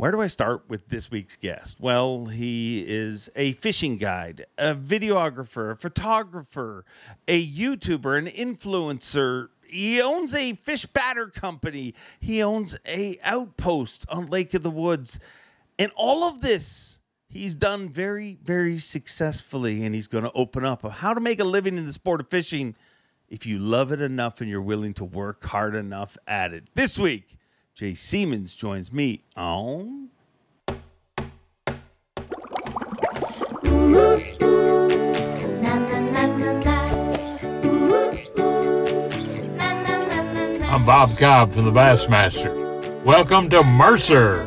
Where do I start with this week's guest? Well, he is a fishing guide, a videographer, a photographer, a YouTuber, an influencer. He owns a fish batter company. He owns a outpost on Lake of the Woods. And all of this he's done very, very successfully. And he's going to open up how to make a living in the sport of fishing if you love it enough and you're willing to work hard enough at it. This week, Jay Siemens joins me on. I'm Bob Cobb from the Bassmaster. Welcome to Mercer.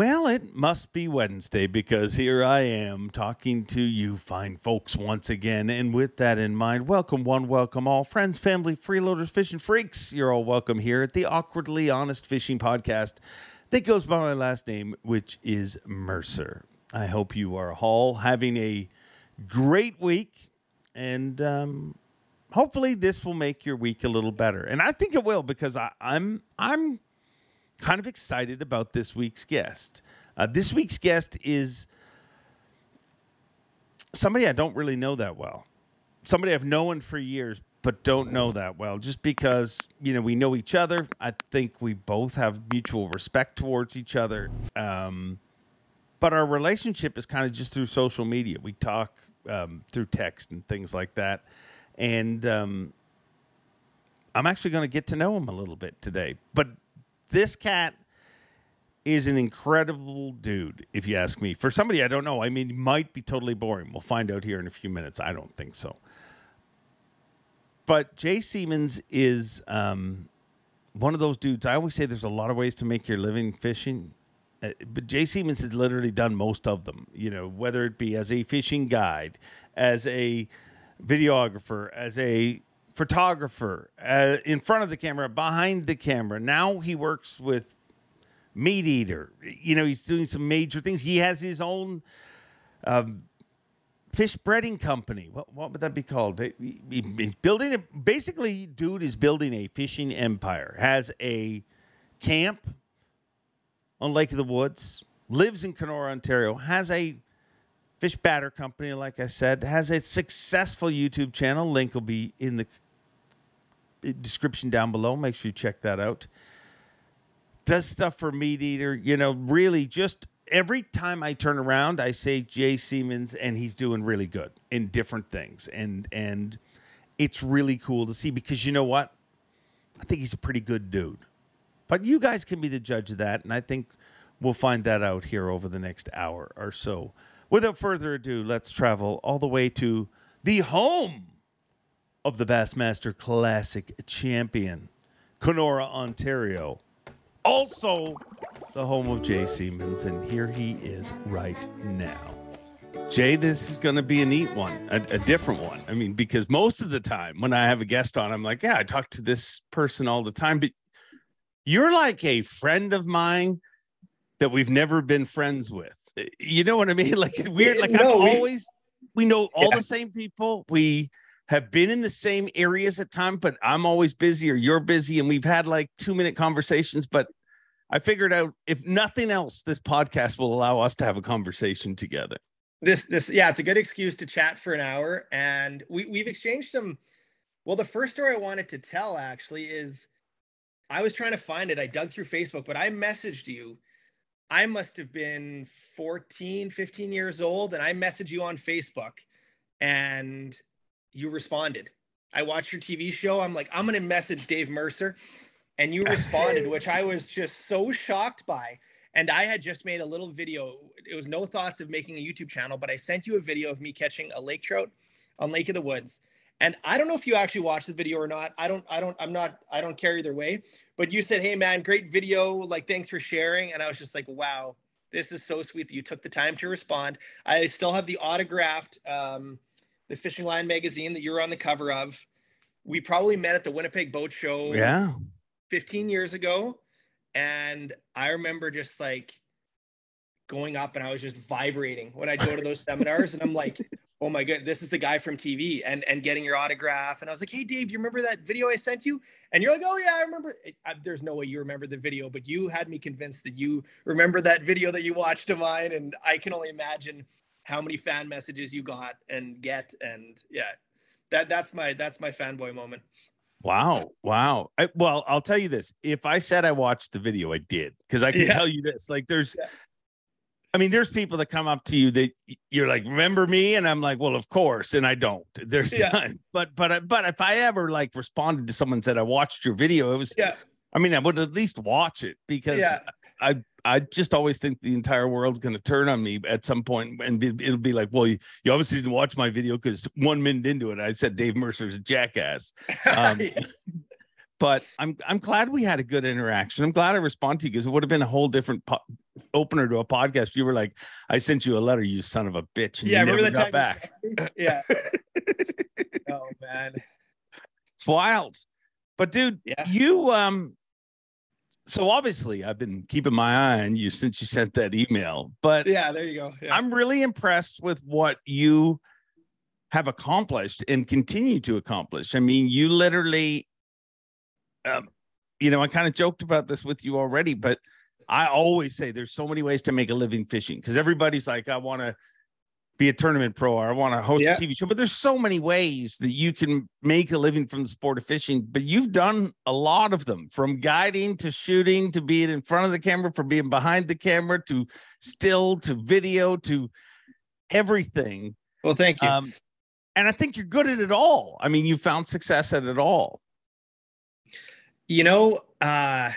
Well, it must be Wednesday because here I am talking to you fine folks once again. And with that in mind, welcome one, welcome all. Friends, family, freeloaders, fishing freaks, you're all welcome here at the Awkwardly Honest Fishing Podcast that goes by my last name, which is Mercer. I hope you are all having a great week and um, hopefully this will make your week a little better. And I think it will because I, I'm I'm kind of excited about this week's guest. Uh, this week's guest is somebody I don't really know that well. Somebody I've known for years, but don't know that well. Just because you know we know each other, I think we both have mutual respect towards each other. Um, but our relationship is kind of just through social media. We talk um, through text and things like that, and um, I'm actually going to get to know him a little bit today. But this cat is an incredible dude, if you ask me. For somebody I don't know, I mean, he might be totally boring. We'll find out here in a few minutes. I don't think so. But Jay Siemens is um, one of those dudes. I always say there's a lot of ways to make your living fishing. Uh, but Jay Siemens has literally done most of them, you know, whether it be as a fishing guide, as a videographer, as a photographer, uh, in front of the camera, behind the camera. Now he works with MeatEater. You know, he's doing some major things. He has his own um, fish breading company. What, what would that be called? He- he- he's building a basically, dude is building a fishing empire. Has a camp on Lake of the Woods. Lives in Kenora, Ontario. Has a fish batter company, like I said. Has a successful YouTube channel. Link will be in the description down below. Make sure you check that out. Does stuff for MeatEater. You know, really just every time I turn around, I say Jay Siemens, and he's doing really good in different things. And and it's really cool to see because you know what? I think he's a pretty good dude. But you guys can be the judge of that, and I think we'll find that out here over the next hour or so. Without further ado, let's travel all the way to the home of the Bassmaster Classic champion, Kenora, Ontario. Also, the home of Jay Siemens, and here he is right now. Jay, this is going to be a neat one, a, a different one. I mean, because most of the time when I have a guest on, I'm like, yeah, I talk to this person all the time, but you're like a friend of mine that we've never been friends with. You know what I mean? Like it's weird. Like No, I'm we- always, we know all Yeah. the same people. We have been in the same areas at time, but I'm always busy or you're busy, and we've had like two minute conversations. But I figured out if nothing else, this podcast will allow us to have a conversation together. this this yeah it's a good excuse to chat for an hour and we we've exchanged some well the first story i wanted to tell actually is i was trying to find it i dug through facebook but i messaged you i must have been 14 15 years old and i messaged you on facebook and you responded i watched your tv show i'm like i'm going to message dave mercer and you responded which i was just so shocked by and I had just made a little video. It was no thoughts of making a YouTube channel, but I sent you a video of me catching a lake trout on Lake of the Woods. And I don't know if you actually watched the video or not. I don't, I don't, I'm not, I don't care either way. But you said, hey man, great video. Like, thanks for sharing. And I was just like, wow, this is so sweet that you took the time to respond. I still have the autographed um, the Fishing Line magazine that you were on the cover of. We probably met at the Winnipeg Boat Show Yeah. 15 years ago and i remember just like going up and i was just vibrating when i go to those seminars and i'm like oh my god, this is the guy from TV and and getting your autograph. And I was like, hey Dave, you remember that video I sent you? And you're like, oh yeah, I remember. I, there's no way you remember the video, but you had me convinced that you remember that video that you watched of mine. And I can only imagine how many fan messages you got and get. And yeah, that that's my that's my fanboy moment. Wow. Wow. I, well, I'll tell you this. If I said I watched the video, I did. Because I can Yeah. tell you this. Like there's Yeah. I mean, there's people that come up to you that you're like, remember me? And I'm like, well, of course. And I don't. There's Yeah. time. But but but if I ever like responded to someone said I watched your video, it was Yeah. I mean, I would at least watch it because. I I just always think the entire world's going to turn on me at some point, and it- it'll be like, well, you, you obviously didn't watch my video because one minute into it, I said Dave Mercer's a jackass. Um, Yeah. But I'm I'm glad we had a good interaction. I'm glad I responded to you because it would have been a whole different po- opener to a podcast. If you were like, I sent you a letter, you son of a bitch, and yeah, you remember never that time? back. Yeah. oh man. It's wild. But dude, Yeah. you um so obviously I've been keeping my eye on you since you sent that email, but Yeah, there you go. Yeah. I'm really impressed with what you have accomplished and continue to accomplish. I mean, you literally um you know, I kind of joked about this with you already, but I always say there's so many ways to make a living fishing because everybody's like, I want to be a tournament pro or I want to host Yeah. a TV show, but there's so many ways that you can make a living from the sport of fishing. But you've done a lot of them from guiding to shooting to being in front of the camera, from being behind the camera to still to video to everything. well, thank you. Um, and I think you're good at it all. I mean, you found success at it all. you know uh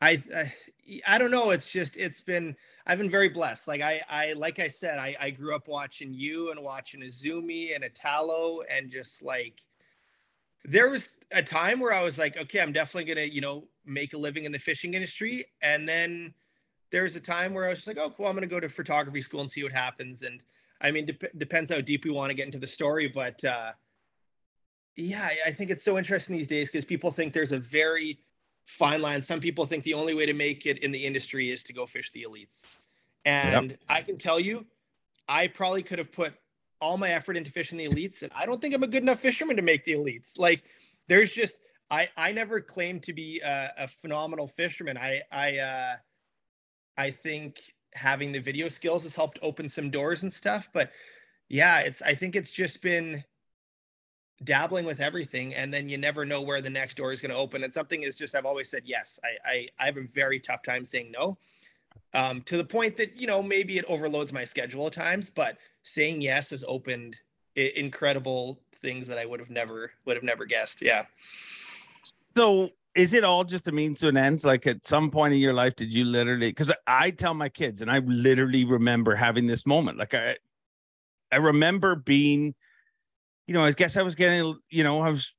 I, I i don't know it's just it's been i've been very blessed like i i like i said i i grew up watching you and watching Izumi and Italo and just like there was a time where i was like okay i'm definitely gonna you know make a living in the fishing industry and then there was a time where i was just like oh cool i'm gonna go to photography school and see what happens and i mean dep- depends how deep we want to get into the story but uh yeah, I think it's so interesting these days because people think there's a very fine line. Some people think the only way to make it in the industry is to go fish the elites. And I can tell you, I probably could have put all my effort into fishing the elites, and I don't think I'm a good enough fisherman to make the elites. Like, there's just I I never claimed to be a, a phenomenal fisherman. I I uh, I think having the video skills has helped open some doors and stuff. But yeah, it's I think it's just been dabbling with everything and then you never know where the next door is going to open and something is just i've always said yes I, I i have a very tough time saying no um to the point that you know maybe it overloads my schedule at times but saying yes has opened incredible things that i would have never would have never guessed yeah So is it all just a means to an end? Like at some point in your life, did you literally because I, tell my kids and I literally remember having this moment. Like I I remember being, you know, I guess I was getting, you know, I was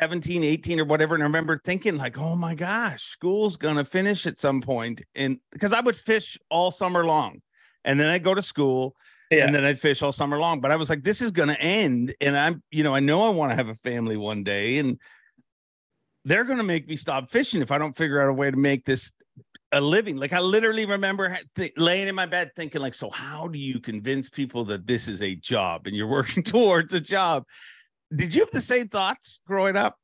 17, 18 or whatever. And I remember thinking, like, oh my gosh, school's gonna finish at some point. And because I would fish all summer long. And then I'd go to school yeah and then I'd fish all summer long. But I was like, this is going to end. And I'm, you know, I know I want to have a family one day and they're going to make me stop fishing if I don't figure out a way to make this a living. Like I literally remember th- laying in my bed thinking like, so how do you convince people that this is a job and you're working towards a job? Did you have the same thoughts growing up?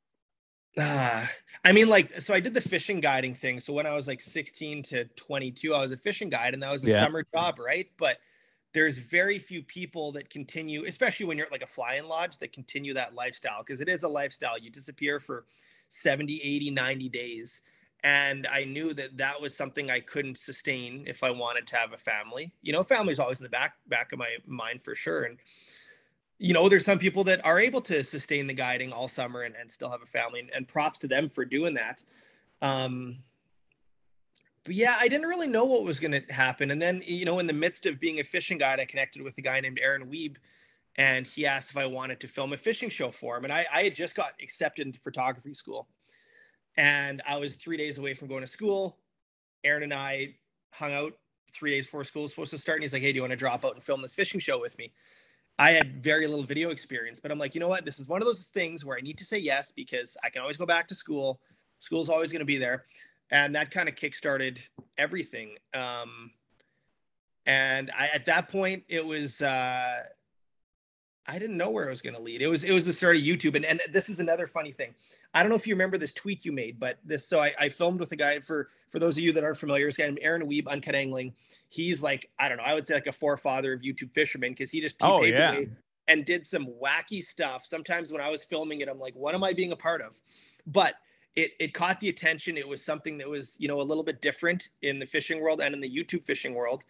Ah, I mean, like, so I did the fishing guiding thing. So when I was like 16 to 22, I was a fishing guide and that was a Yeah. summer job, right? But there's very few people that continue, especially when you're at like a fly-in lodge, that continue that lifestyle because it is a lifestyle. You disappear for 70, 80, 90 days. And I knew that that was something I couldn't sustain if I wanted to have a family. You know, family's always in the back back of my mind for sure. And you know, there's some people that are able to sustain the guiding all summer and, and still have a family, and, and props to them for doing that. Um, but yeah, I didn't really know what was going to happen. And then, you know, in the midst of being a fishing guide, I connected with a guy named Aaron Wiebe, and he asked if I wanted to film a fishing show for him. And I, I had just got accepted into photography school, and I was three days away from going to school. Aaron and I hung out three days before school was supposed to start, and he's like, "Hey, do you want to drop out and film this fishing show with me?" I had very little video experience, but I'm like, you know what? This is one of those things where I need to say yes because I can always go back to school. School's always going to be there. And that kind of kickstarted everything. Um, and I at that point it was uh I didn't know where it was going to lead. It was it was the start of YouTube, and and this is another funny thing. I don't know if you remember this tweak you made, but this so I, I filmed with a guy for for those of you that aren't familiar, this guy named Aaron Wiebe, Uncut Angling. He's like I don't know, I would say like a forefather of YouTube fishermen because he just Oh, yeah. and did some wacky stuff. Sometimes when I was filming it, I'm like, what am I being a part of? But it it caught the attention. It was something that was you know a little bit different in the fishing world and in the YouTube fishing world.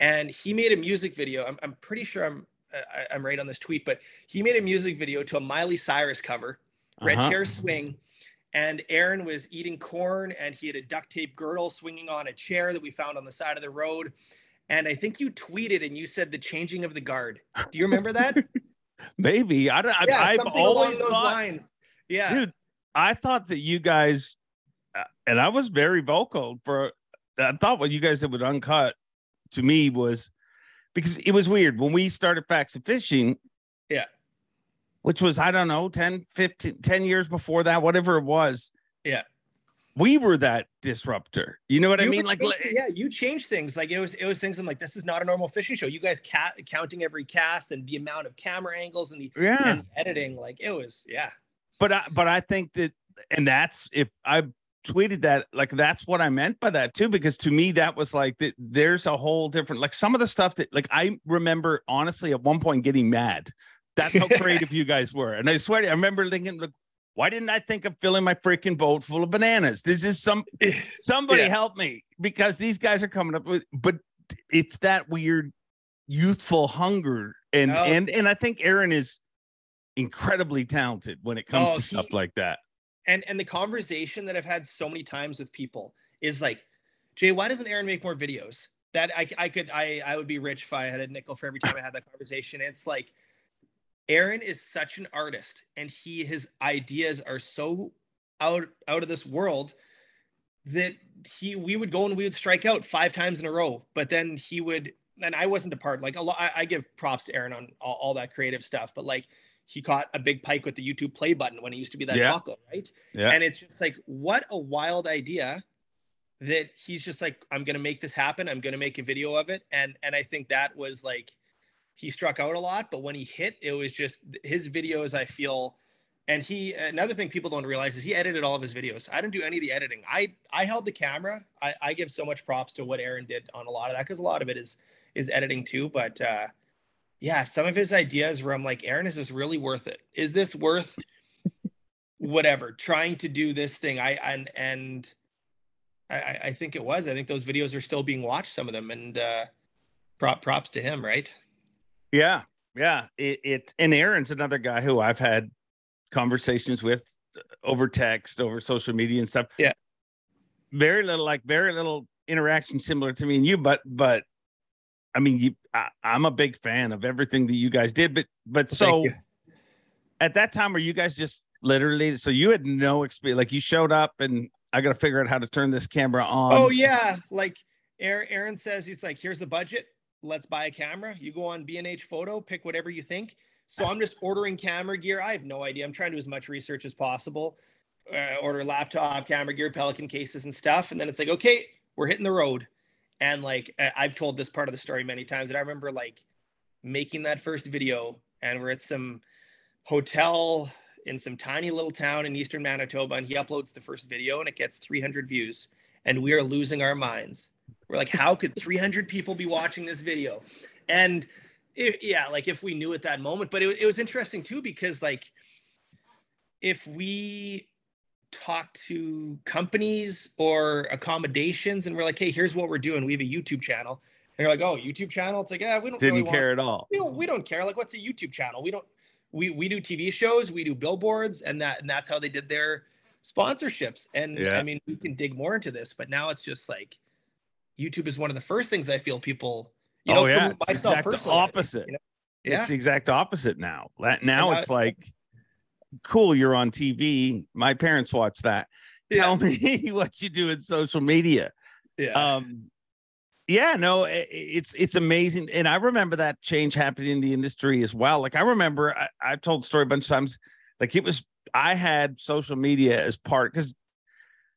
And he made a music video. I'm, I'm pretty sure I'm I, I'm right on this tweet, but he made a music video to a Miley Cyrus cover, Red Uh-huh. Chair Swing. And Aaron was eating corn and he had a duct tape girdle swinging on a chair that we found on the side of the road. And I think you tweeted and you said the changing of the guard. Do you remember that? Maybe I don't. Yeah, I've something along always those thought, lines. Yeah. dude. I thought that you guys, uh, and I was very vocal for. I thought what you guys did with Uncut, to me was because it was weird when we started Facts of Fishing. Yeah. Which was I don't know 10, 15, 10 years before that, whatever it was. Yeah. We were that disruptor. You know what I mean? Like, yeah, you changed things. Like it was, it was things. I'm like, this is not a normal fishing show. You guys ca- counting every cast and the amount of camera angles and the, yeah. and the editing. Like it was, yeah. but I, but I think that, and that's if I tweeted that, like that's what I meant by that too, because to me that was like. There's a whole different, like some of the stuff that, like I remember honestly at one point getting mad. That's how creative you guys were, and I swear to you, I remember thinking, look, why didn't I think of filling my freaking boat full of bananas? This is some somebody Yeah. help me because these guys are coming up with, but it's that weird youthful hunger, and Oh. and and I think Aaron is incredibly talented when it comes Oh, to stuff he- like that. And and the conversation that I've had so many times with people is like, Jay, why doesn't Aaron make more videos? That I I could I I would be rich if I had a nickel for every time I had that conversation. It's like Aaron is such an artist and he his ideas are so out out of this world that he we would go and we would strike out five times in a row, but then he would and I wasn't a part like a lot I, I give props to Aaron on all, all that creative stuff, but like he caught a big pike with the YouTube play button when he used to be that Yeah. buckle, right? Yeah. And it's just like, what a wild idea that he's just like, I'm gonna make this happen. I'm gonna make a video of it. And and I think that was like he struck out a lot, but when he hit, it was just his videos, I feel. And he another thing people don't realize is he edited all of his videos. I didn't do any of the editing. I I held the camera. I, I give so much props to what Aaron did on a lot of that because a lot of it is is editing too. But uh yeah, some of his ideas where I'm like, Aaron, is this really worth it? Is this worth whatever trying to do this thing? I and and I, I think it was. I think those videos are still being watched, some of them, and uh prop props to him, right? Yeah, yeah. It, it and Aaron's another guy who I've had conversations with over text, over social media and stuff. Yeah. Very little, like very little interaction similar to me and you, but but I mean, you, I, I'm a big fan of everything that you guys did. But but Thank so at that time, were you guys just literally? So you had no experience, like you showed up and I got to figure out how to turn this camera on. oh yeah, like Aaron, Aaron says, he's like, here's the budget. Let's buy a camera. You go on B&H Photo, pick whatever you think. So I'm just ordering camera gear. I have no idea. I'm trying to do as much research as possible. Uh, order laptop, camera gear, Pelican cases, and stuff. And then it's like, okay, we're hitting the road. And like I've told this part of the story many times. And I remember like making that first video, and we're at some hotel in some tiny little town in eastern Manitoba, and he uploads the first video, and it gets 300 views, and we are losing our minds. We're like, how could 300 people be watching this video? And it, yeah, like if we knew at that moment, but it, it was interesting too because like if we talk to companies or accommodations and we're like, hey, here's what we're doing. We have a YouTube channel. And you're like, oh, YouTube channel. It's like, yeah, we don't didn't really want- care at all. we don't we don't care. Like, what's a YouTube channel? We don't we we do TV shows, we do billboards, and that and that's how they did their sponsorships. And Yeah. I mean, we can dig more into this, but now it's just like YouTube is one of the first things I feel people, you oh, know, oh yeah, myself exact personally. Opposite. you know? Yeah. It's the exact opposite now. Now I- it's like, cool, you're on TV. My parents watch that. Tell me what you do in social media. yeah. Um, yeah, no, it's it's amazing, and I remember that change happening in the industry as well. Like I remember, I, I've told the story a bunch of times. Like it was, I had social media as part because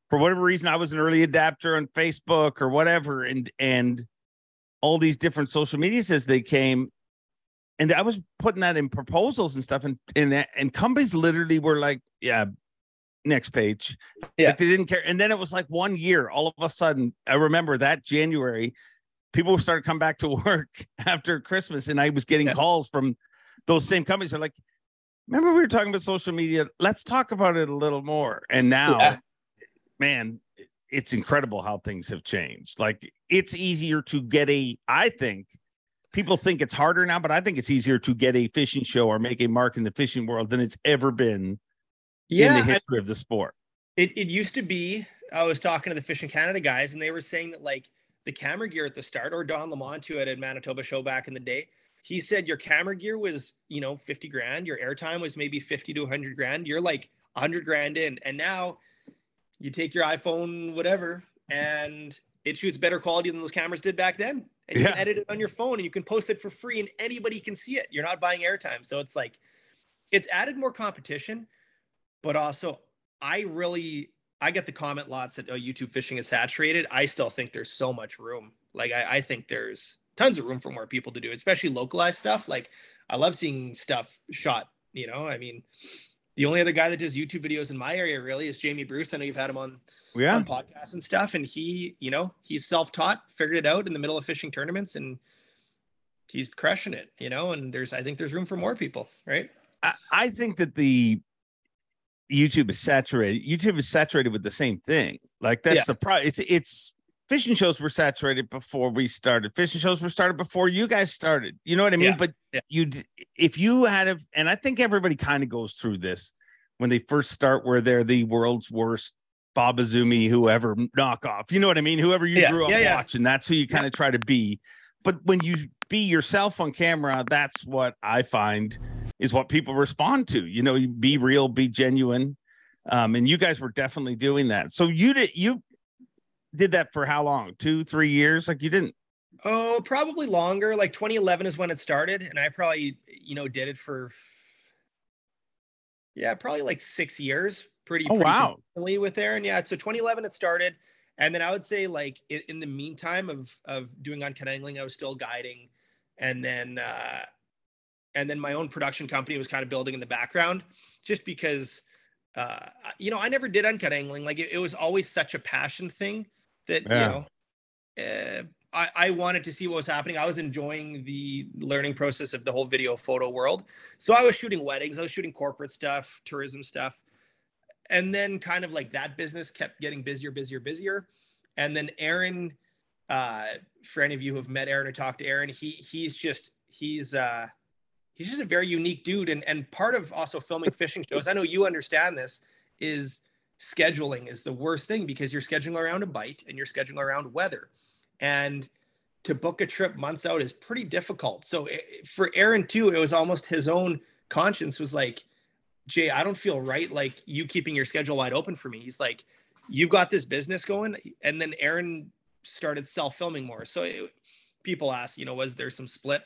for whatever reason, I was an early adapter on Facebook or whatever, and and all these different social medias as they came. And I was putting that in proposals and stuff, and and and companies literally were like, "Yeah, next page." Yeah. like they didn't care. And then it was like one year, all of a sudden, I remember that January, people started coming back to work after Christmas, and I was getting Yeah. calls from those same companies. They're like, "Remember we were talking about social media? Let's talk about it a little more." And now, Yeah. man, it's incredible how things have changed. Like it's easier to get a, I think people think it's harder now, but I think it's easier to get a fishing show or make a mark in the fishing world than it's ever been in the history of the sport. it it used to be. I was talking to the Fishing Canada guys, and they were saying that like the camera gear at the start, or Don Lamont, who had a Manitoba show back in the day, he said your camera gear was you know fifty grand, your airtime was maybe fifty to hundred grand. You're like hundred grand in, and now you take your iPhone, whatever, and it shoots better quality than those cameras did back then. And you Yeah. can edit it on your phone, and you can post it for free, and anybody can see it. You're not buying airtime, so it's like it's added more competition, but also I really I get the comment lots that oh, YouTube fishing is saturated. I still think there's so much room. Like I, I think there's tons of room for more people to do, especially localized stuff. Like I love seeing stuff shot. You know, I mean, the only other guy that does YouTube videos in my area really is Jamie Bruce. I know you've had him on Yeah. on podcasts and stuff, and he, you know, he's self-taught, figured it out in the middle of fishing tournaments, and he's crushing it. You know, and there's I think there's room for more people, right? I, I think that the YouTube is saturated. YouTube is saturated with the same thing. Like that's Yeah. the problem. It's it's fishing shows were saturated before we started. Fishing shows were started before you guys started. You know what I mean? Yeah. But Yeah. you if you had a and I think everybody kind of goes through this when they first start where they're the world's worst Bob Izumi, whoever knockoff. You know what I mean? Whoever you Yeah, grew up watching, that's who you kind of try to be. But when you be yourself on camera, that's what I find is what people respond to. You know, be real, be genuine. Um, and you guys were definitely doing that. So you did you did that for how long? Two, three years? Like you didn't Oh, probably longer. Like 2011 is when it started, and I probably, you know, did it for yeah, probably like six years. Pretty, Oh, pretty wow. consistently with Aaron. Yeah, so 2011 it started, and then I would say like in, in the meantime of of doing uncut angling, I was still guiding, and then uh, and then my own production company was kind of building in the background, just because. Uh, you know, I never did uncut angling. Like it, it was always such a passion thing that Yeah. you know, uh, I, I wanted to see what was happening. I was enjoying the learning process of the whole video photo world. So I was shooting weddings, I was shooting corporate stuff, tourism stuff. And then kind of like that business kept getting busier, busier, busier. And then Aaron, uh, for any of you who have met Aaron or talked to Aaron, he he's just he's uh he's just a very unique dude. And and part of also filming fishing shows, I know you understand this, is scheduling is the worst thing because you're scheduling around a bite and you're scheduling around weather. And to book a trip months out is pretty difficult. So i- for aaron too it was almost his own conscience was like jay i don't feel right like you keeping your schedule wide open for me. He's like you've got this business going and then aaron started self-filming more. So it, people ask you know was there some split?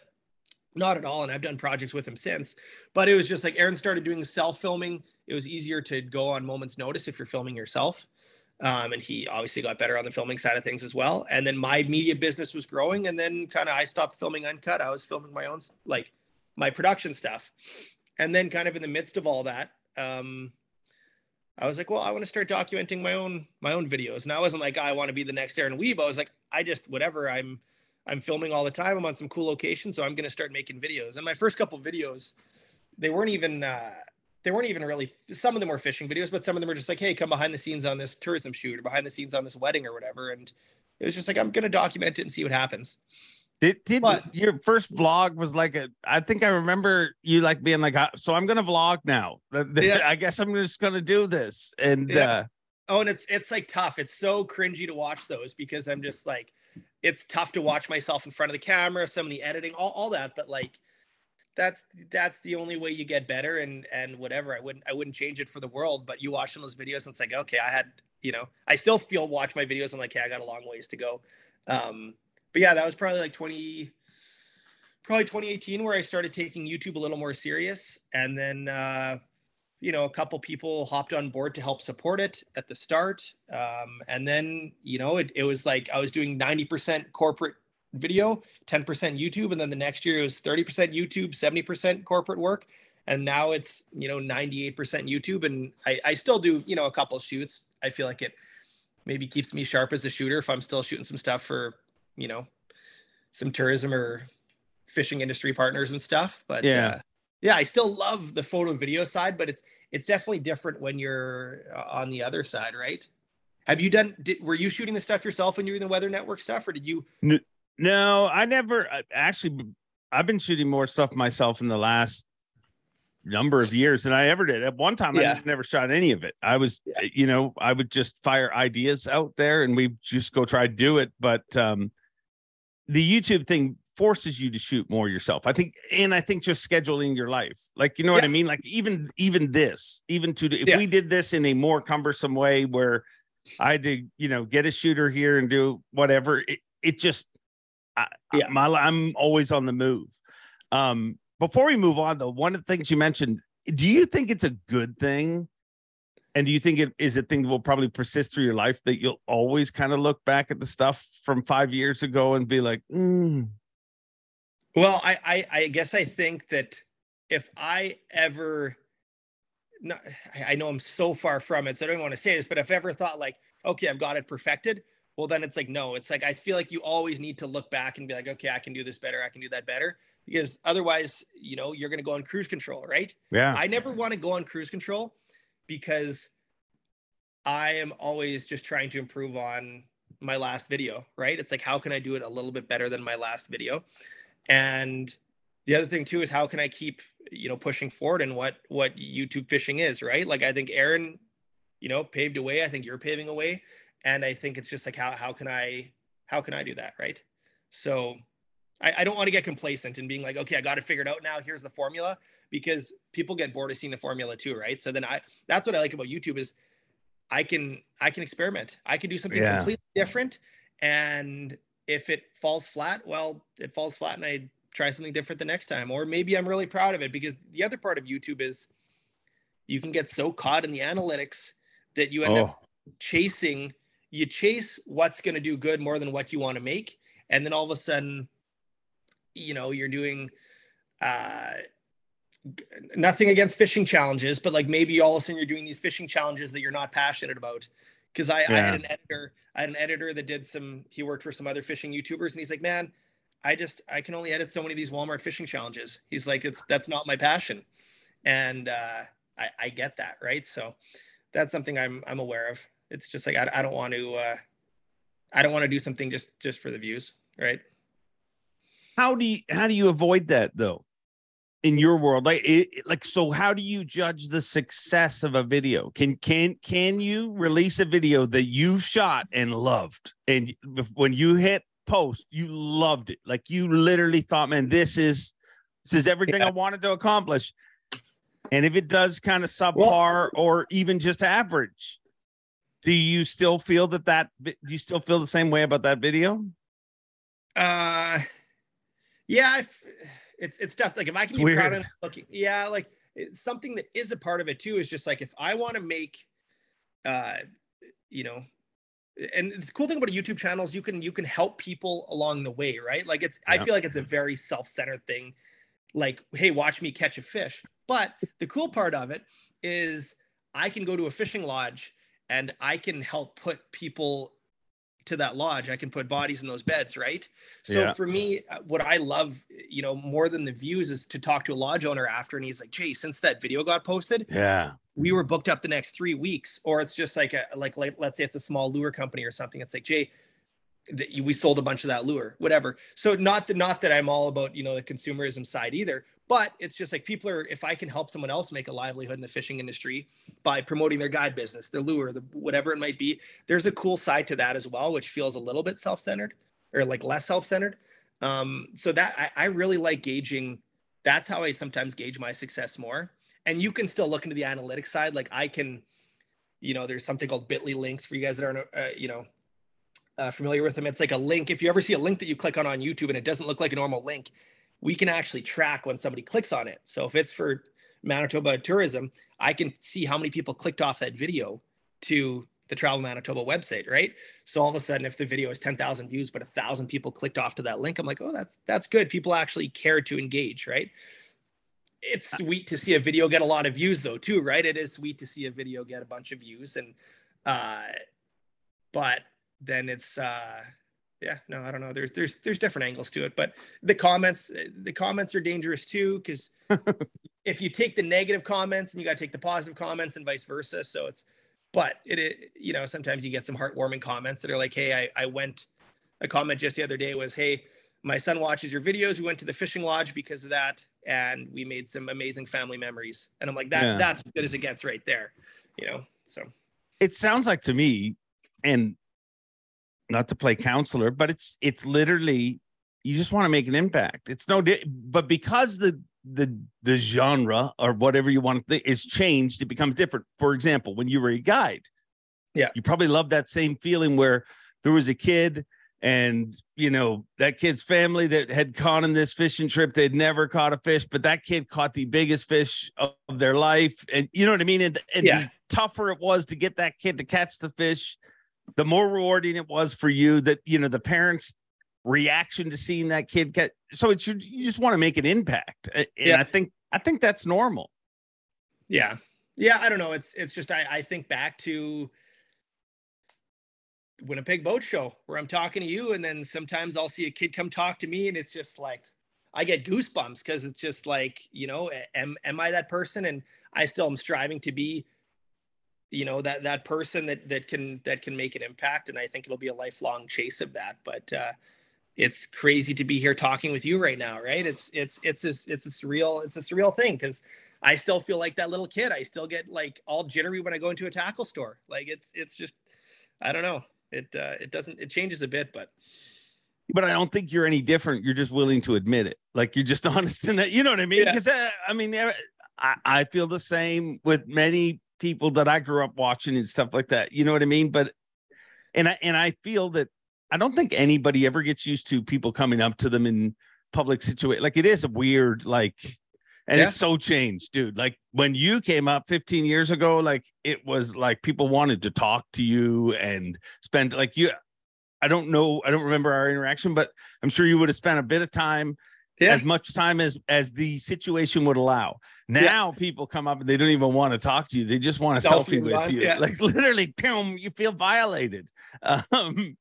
Not at all and i've done projects with him since. But it was just like aaron started doing self-filming it was easier to go on moments notice if you're filming yourself. Um, and he obviously got better on the filming side of things as well. And then my media business was growing and then kind of i stopped filming uncut. I was filming my own like my production stuff. And then kind of in the midst of all that um, i was like well i want to start documenting my own my own videos. And i wasn't like i want to be the next aaron wiebe. I was like i just whatever. I'm i'm filming all the time. I'm on some cool locations so i'm going to start making videos. And my first couple videos they weren't even uh, they weren't even really some of them were fishing videos but some of them were just like hey come behind the scenes on this tourism shoot or behind the scenes on this wedding or whatever and it was just like i'm gonna document it and see what happens did, did But- your first vlog was like a I think I remember you like being like, "Uh, so I'm gonna vlog now. Yeah. I guess I'm just gonna do this. And Yeah. uh oh and it's it's like tough it's so cringy to watch those because i'm just like it's tough to watch myself in front of the camera some of the editing all, all that but like that's that's the only way you get better and and whatever. I wouldn't i wouldn't change it for the world but you watch some of those videos and it's like okay i had you know i still feel watch my videos i'm like hey i got a long ways to go. Um but yeah that was probably like 20 probably 2018 where i started taking youtube a little more serious. And then uh you know a couple people hopped on board to help support it at the start. Um, and then you know it, it was like i was doing 90% corporate video, 10% YouTube, and then the next year it was 30% YouTube, 70% corporate work. And now it's, you know, 98% YouTube. And I, I still do, you know, a couple shoots. I feel like it maybe keeps me sharp as a shooter if I'm still shooting some stuff for, you know, some tourism or fishing industry partners and stuff. But Yeah. uh, yeah, I still love the photo video side, but it's it's definitely different when you're uh, on the other side, right? Have you done? Did, were you shooting the stuff yourself when you were in the Weather Network stuff, or did you? No, I never actually. I've been shooting more stuff myself in the last number of years than I ever did. At one time, Yeah. I never shot any of it. I was, Yeah. you know, I would just fire ideas out there and we just go try to do it. But um, the YouTube thing forces you to shoot more yourself. I think, and I think just scheduling your life, like you know what I mean. Like even even this, even to if Yeah. we did this in a more cumbersome way where I had to, you know, get a shooter here and do whatever, it, it just I, Yeah. my, I'm always on the move. Um, before we move on, though, one of the things you mentioned, do you think it's a good thing? And do you think it is a thing that will probably persist through your life that you'll always kind of look back at the stuff from five years ago and be like, mm, Well, I, I I guess I think that if I ever, not, I- I know I'm so far from it, so I don't want to say this, but if I ever thought like, okay, I've got it perfected, well, then it's like no, it's like I feel like you always need to look back and be like, okay, I can do this better, I can do that better, because otherwise, you know, you're gonna go on cruise control, right? yeah, I never want to go on cruise control because I am always just trying to improve on my last video, right? It's like, how can I do it a little bit better than my last video? And the other thing too is how can I keep, you know, pushing forward and what what YouTube fishing is, right? Like I think Aaron, you know, paved a way. I think you're paving a way. And I think it's just like how how can I how can I do that, right? So I, I don't want to get complacent and being like, okay, I got it figured out now. Here's the formula because people get bored of seeing the formula too, right? So then I that's what I like about YouTube is I can I can experiment. I can do something Yeah. completely different. And if it falls flat, well, it falls flat and I try something different the next time. Or maybe I'm really proud of it because the other part of YouTube is you can get so caught in the analytics that you end up oh, chasing you chase what's going to do good more than what you want to make and then all of a sudden you know you're doing uh nothing against fishing challenges but like maybe all of a sudden you're doing these fishing challenges that you're not passionate about. Because I, I had an editor i had an editor that did some he worked for some other fishing youtubers and he's like man i just i can only edit so many of these walmart fishing challenges. He's like it's that's not my passion. And uh i i get that right? So that's something i'm i'm aware of it's just like i, I don't want to uh i don't want to do something just just for the views right how do you how do you avoid that though? In your world, like it, like so, how do you judge the success of a video? Can can can you release a video that you shot and loved, and when you hit post, you loved it, like you literally thought, man, this is this is everything Yeah. I wanted to accomplish. And if it does kind of subpar or even just average, do you still feel that that do you still feel the same way about that video? Uh, yeah, if, it's it's tough. Like if I can It's be proud weird. of looking, yeah, like it's something that is a part of it too. Is just like if I want to make, uh, you know, and the cool thing about a YouTube channel is you can you can help people along the way, right? Like it's I feel like it's a very self-centered thing. Like, hey, watch me catch a fish. But the cool part of it is I can go to a fishing lodge and I can help put people to that lodge. I can put bodies in those beds, right? So Yeah. for me, uh, what I love, you know, more than the views is to talk to a lodge owner after, and he's like, "Jay, since that video got posted, Yeah, we were booked up the next three weeks." Or it's just like a like like let's say it's a small lure company or something. It's like, Jay, that we sold a bunch of that lure, whatever. So not that not that I'm all about you know the consumerism side either, but it's just like people are. If I can help someone else make a livelihood in the fishing industry by promoting their guide business, their lure, the whatever it might be, there's a cool side to that as well, which feels a little bit self-centered or like less self-centered. Um, so that I, I really like gauging. That's how I sometimes gauge my success more. And you can still look into the analytics side. Like I can, you know, there's something called Bitly links for you guys that aren't, uh, you know, uh, familiar with them. It's like a link. If you ever see a link that you click on on YouTube and it doesn't look like a normal link, we can actually track when somebody clicks on it. So if it's for Manitoba tourism, I can see how many people clicked off that video to the Travel Manitoba website, right? So all of a sudden, if the video has 10,000 views, but a thousand people clicked off to that link, I'm like, oh, that's that's good. People actually care to engage, right? It's sweet to see a video get a lot of views though, too, right? It is sweet to see a video get a bunch of views. And uh but then it's uh yeah, no, I don't know. There's there's there's different angles to it, but the comments the comments are dangerous too because if you take the negative comments and you got to take the positive comments and vice versa. So it's but it, it, you know sometimes you get some heartwarming comments that are like hey I, I went a comment just the other day was hey my son watches your videos we went to the fishing lodge because of that and we made some amazing family memories and i'm like that yeah. that's as good as it gets right there you know so it sounds like to me and not to play counselor but it's it's literally you just want to make an impact. It's no but because the the the genre or whatever you want to is changed it becomes different. For example when you were a guide yeah. you probably love that same feeling where there was a kid and you know that kid's family that had caught in this fishing trip they'd never caught a fish but that kid caught the biggest fish of their life. And you know what i mean? And, and yeah. the tougher it was to get that kid to catch the fish the more rewarding it was for you that you know the parents reaction to seeing that kid get so it's you, you just want to make an impact and yeah. i think i think that's normal. Yeah. Yeah i don't know it's it's just i i think back to winnipeg boat show where i'm talking to you and then sometimes i'll see a kid come talk to me and it's just like i get goosebumps because it's just like you know am, am i that person? And i still am striving to be you know that that person that that can that can make an impact and i think it'll be a lifelong chase of that but uh it's crazy to be here talking with you right now, right? It's it's it's this it's a surreal it's a surreal thing because I still feel like that little kid. I still get like all jittery when I go into a tackle store. Like it's it's just I don't know. It uh, it doesn't it changes a bit, but but I don't think you're any different. You're just willing to admit it. Like you're just honest in that. You know what I mean? Because yeah. uh, I mean, I, I feel the same with many people that I grew up watching and stuff like that. You know what I mean? But and I and I feel that I don't think anybody ever gets used to people coming up to them in public situation. Like it is a weird, like, and yeah. it's so changed, dude. Like when you came up 15 years ago, like it was like people wanted to talk to you and spend like you. I don't know. I don't remember our interaction, but I'm sure you would have spent a bit of time yeah. as much time as as the situation would allow. Now yeah. people come up and they don't even want to talk to you; they just want a selfie, selfie with you. Yeah. Like literally, boom, you feel violated. Um,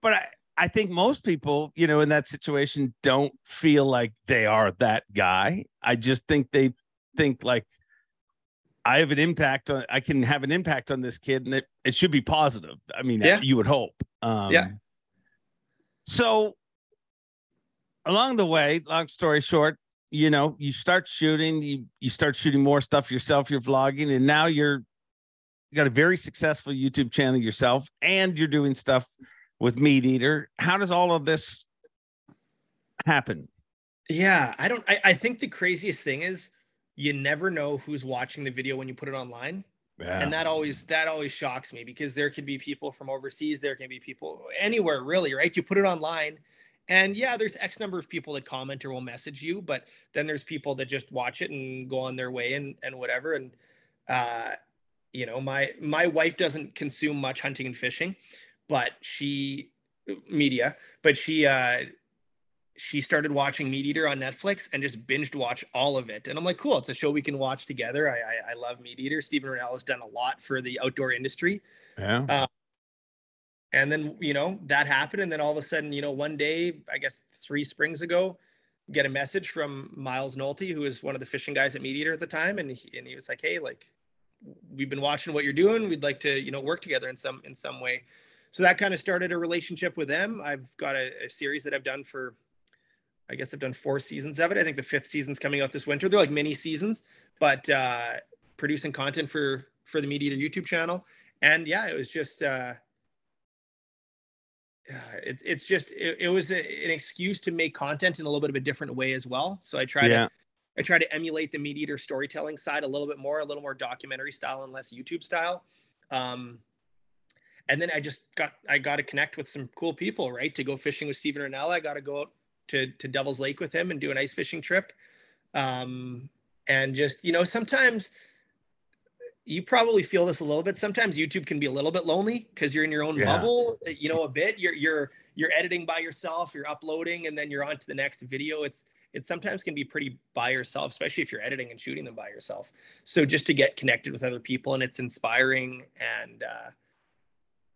but I, I think most people, you know, in that situation don't feel like they are that guy. I just think they think like I have an impact on I can have an impact on this kid and it, it should be positive. I mean, yeah. you would hope. Um, yeah. So along the way, long story short, you know, you start shooting, you you start shooting more stuff yourself, you're vlogging, and now you're you got a very successful YouTube channel yourself, and you're doing stuff with MeatEater. How does all of this happen? Yeah, I don't. I, I think the craziest thing is you never know who's watching the video when you put it online. Yeah. And that always that always shocks me because there could be people from overseas, there can be people anywhere really, right? You put it online and yeah, there's X number of people that comment or will message you, but then there's people that just watch it and go on their way and and whatever. And uh, you know, my my wife doesn't consume much hunting and fishing, but she media, but she uh she started watching MeatEater on Netflix and just binged watch all of it. And I'm like, cool, it's a show we can watch together. I I, I love MeatEater. Steven Rinella has done a lot for the outdoor industry. Yeah. Uh, and then you know that happened, and then all of a sudden, you know, one day, I guess three springs ago, get a message from Miles Nolte, who was one of the fishing guys at MeatEater at the time, and he, and he was like, hey, like we've been watching what you're doing. We'd like to you know work together in some in some way so that kind of started a relationship with them. I've got a, a, series that I've done for, I guess I've done four seasons of it. I think the fifth season's coming out this winter. They're like mini seasons, but uh, producing content for for the MeatEater YouTube channel. And yeah, it was just uh, uh, it, it's just it, it was a, an excuse to make content in a little bit of a different way as well. So I try yeah. to I try to emulate the MeatEater storytelling side a little bit more, a little more documentary style and less YouTube style. Um, and then I just got I got to connect with some cool people, right? To go fishing with Steven Rinella, I got to go out to to Devil's Lake with him and do an ice fishing trip. Um, and just you know, sometimes you probably feel this a little bit. Sometimes YouTube can be a little bit lonely because you're in your own Yeah. bubble, you know, a bit. You're you're you're editing by yourself, you're uploading, and then you're on to the next video. It's it sometimes can be pretty by yourself, especially if you're editing and shooting them by yourself. So just to get connected with other people and it's inspiring and uh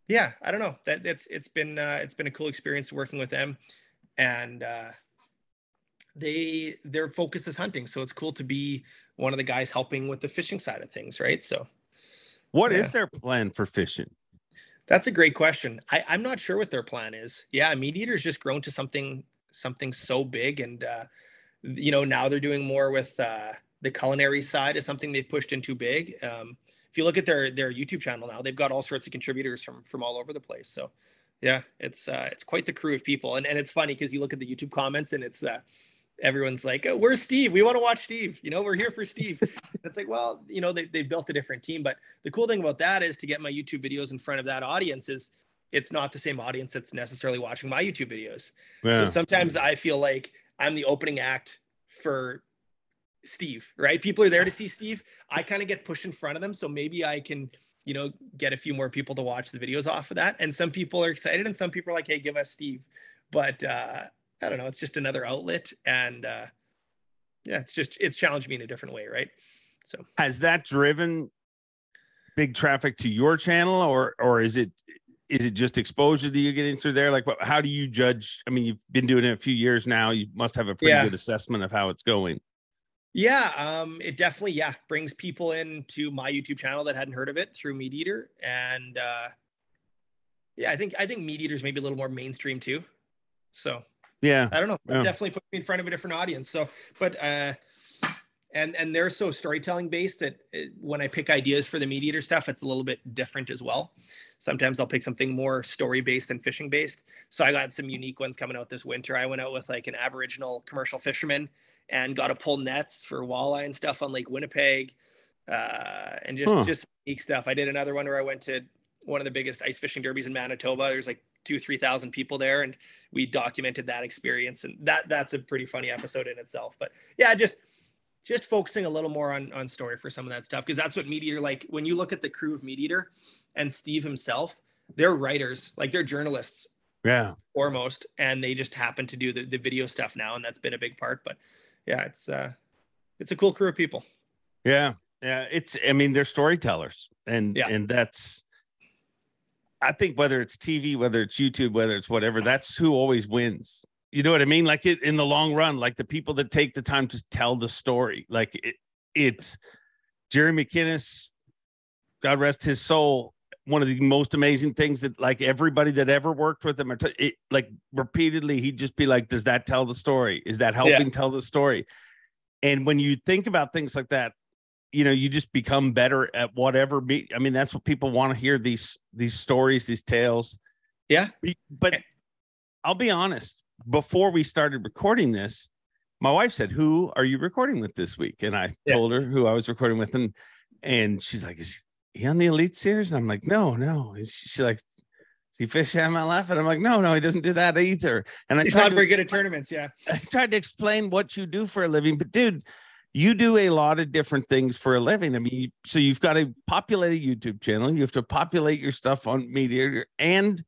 yeah, I don't know. That it's it's been uh it's been a cool experience working with them. And uh they their focus is hunting. So it's cool to be one of the guys helping with the fishing side of things, right? So What is Yeah. their plan for fishing? that's a great question. I, I'm not sure what their plan is. Yeah, MeatEater's just grown to something something so big, and uh, you know now they're doing more with uh, the culinary side is something they've pushed into big. Um, if you look at their their YouTube channel now, they've got all sorts of contributors from from all over the place. So yeah, it's uh, it's quite the crew of people, and and it's funny because you look at the YouTube comments and it's. Uh, Everyone's like, oh, "Where's Steve? We want to watch Steve. You know, we're here for Steve." it's like, well, you know, they they built a different team, but the cool thing about that is to get my YouTube videos in front of that audience is it's not the same audience that's necessarily watching my YouTube videos. So sometimes I feel like I'm the opening act for Steve, right? People are there to see Steve. I kind of get pushed in front of them. So maybe I can, you know, get a few more people to watch the videos off of that. And some people are excited and some people are like, hey, give us Steve. But uh, I don't know, it's just another outlet. And uh, yeah, it's just, it's challenged me in a different way, right? So has that driven big traffic to your channel or or is it is it just exposure that you're getting through there like how do you judge i mean you've been doing it a few years now you must have a pretty Yeah. good assessment of how it's going Yeah, um, it definitely yeah brings people into my YouTube channel that hadn't heard of it through MeatEater, and uh, yeah, I think I think MeatEater's maybe a little more mainstream too. So yeah I don't know, Yeah. definitely put me in front of a different audience. So, but uh, and and they're so storytelling based that it, when I pick ideas for the MeatEater stuff, it's a little bit different as well. Sometimes I'll pick something more story based than fishing based. So I got some unique ones coming out this winter. I went out with like an Aboriginal commercial fisherman and got to pull nets for walleye and stuff on Lake Winnipeg, uh, and just Huh. just unique stuff. I did another one where I went to one of the biggest ice fishing derbies in Manitoba. There's like two three thousand people there, and we documented that experience, and that that's a pretty funny episode in itself. But yeah, just just focusing a little more on on story for some of that stuff because that's what MeatEater like. When you look at the crew of MeatEater and Steve himself, they're writers, like they're journalists yeah foremost and they just happen to do the, the video stuff now and that's been a big part but yeah it's uh it's a cool crew of people yeah yeah it's i mean they're storytellers and Yeah. and that's i think whether it's tv whether it's youtube whether it's whatever that's who always wins. You know what i mean? Like it in the long run like the people that take the time to tell the story like it it's jerry mckinnis god rest his soul one of the most amazing things that like everybody that ever worked with him it, like repeatedly he'd just be like does that tell the story? Is that helping tell the story? And when you think about things like that you know you just become better at whatever me i mean that's what people want to hear these these stories these tales Yeah. But i'll be honest before we started recording this my wife said who are you recording with this week and i Yeah. told her who i was recording with and and she's like is he on the elite series and i'm like no no and she's like is he fish MLF? And I'm like, no, no, he doesn't do that either. And I he's not to very good at tournaments yeah I tried to explain what you do for a living, but dude, you do a lot of different things for a living. I mean, so you've got to populate a YouTube channel, you have to populate your stuff on media, and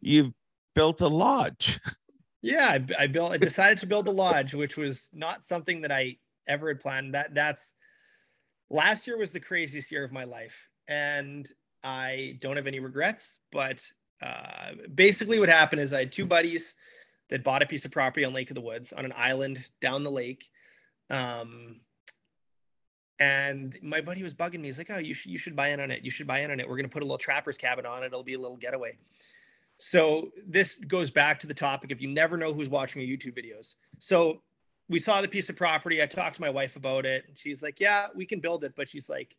you've built a lodge. yeah I, I built i decided to build a lodge which was not something that i ever had planned that that's last year was the craziest year of my life and i don't have any regrets but uh, basically what happened is i had two buddies that bought a piece of property on lake of the woods on an island down the lake um, and my buddy was bugging me he's like oh you should you should buy in on it you should buy in on it we're to put a little trapper's cabin on it it'll be a little getaway so this goes back to the topic of you never know who's watching your YouTube videos. So we saw the piece of property. I talked to my wife about it. She's like, yeah, we can build it. But she's like,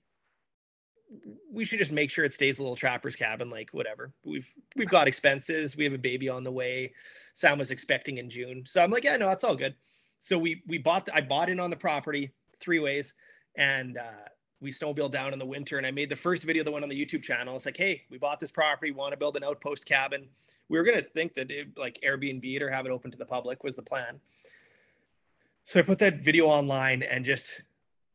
we should just make sure it stays a little trapper's cabin, like whatever. We've we've got expenses. We have a baby on the way. Sam was expecting in June. So I'm like, yeah, no, it's all good. So we we bought I bought in on the property three ways and uh we snowmobiled down in the winter and I made the first video that went on the YouTube channel. It's like, hey, we bought this property, want to build an outpost cabin. We were gonna think that it, like Airbnb it or have it open to the public was the plan. So I put that video online and just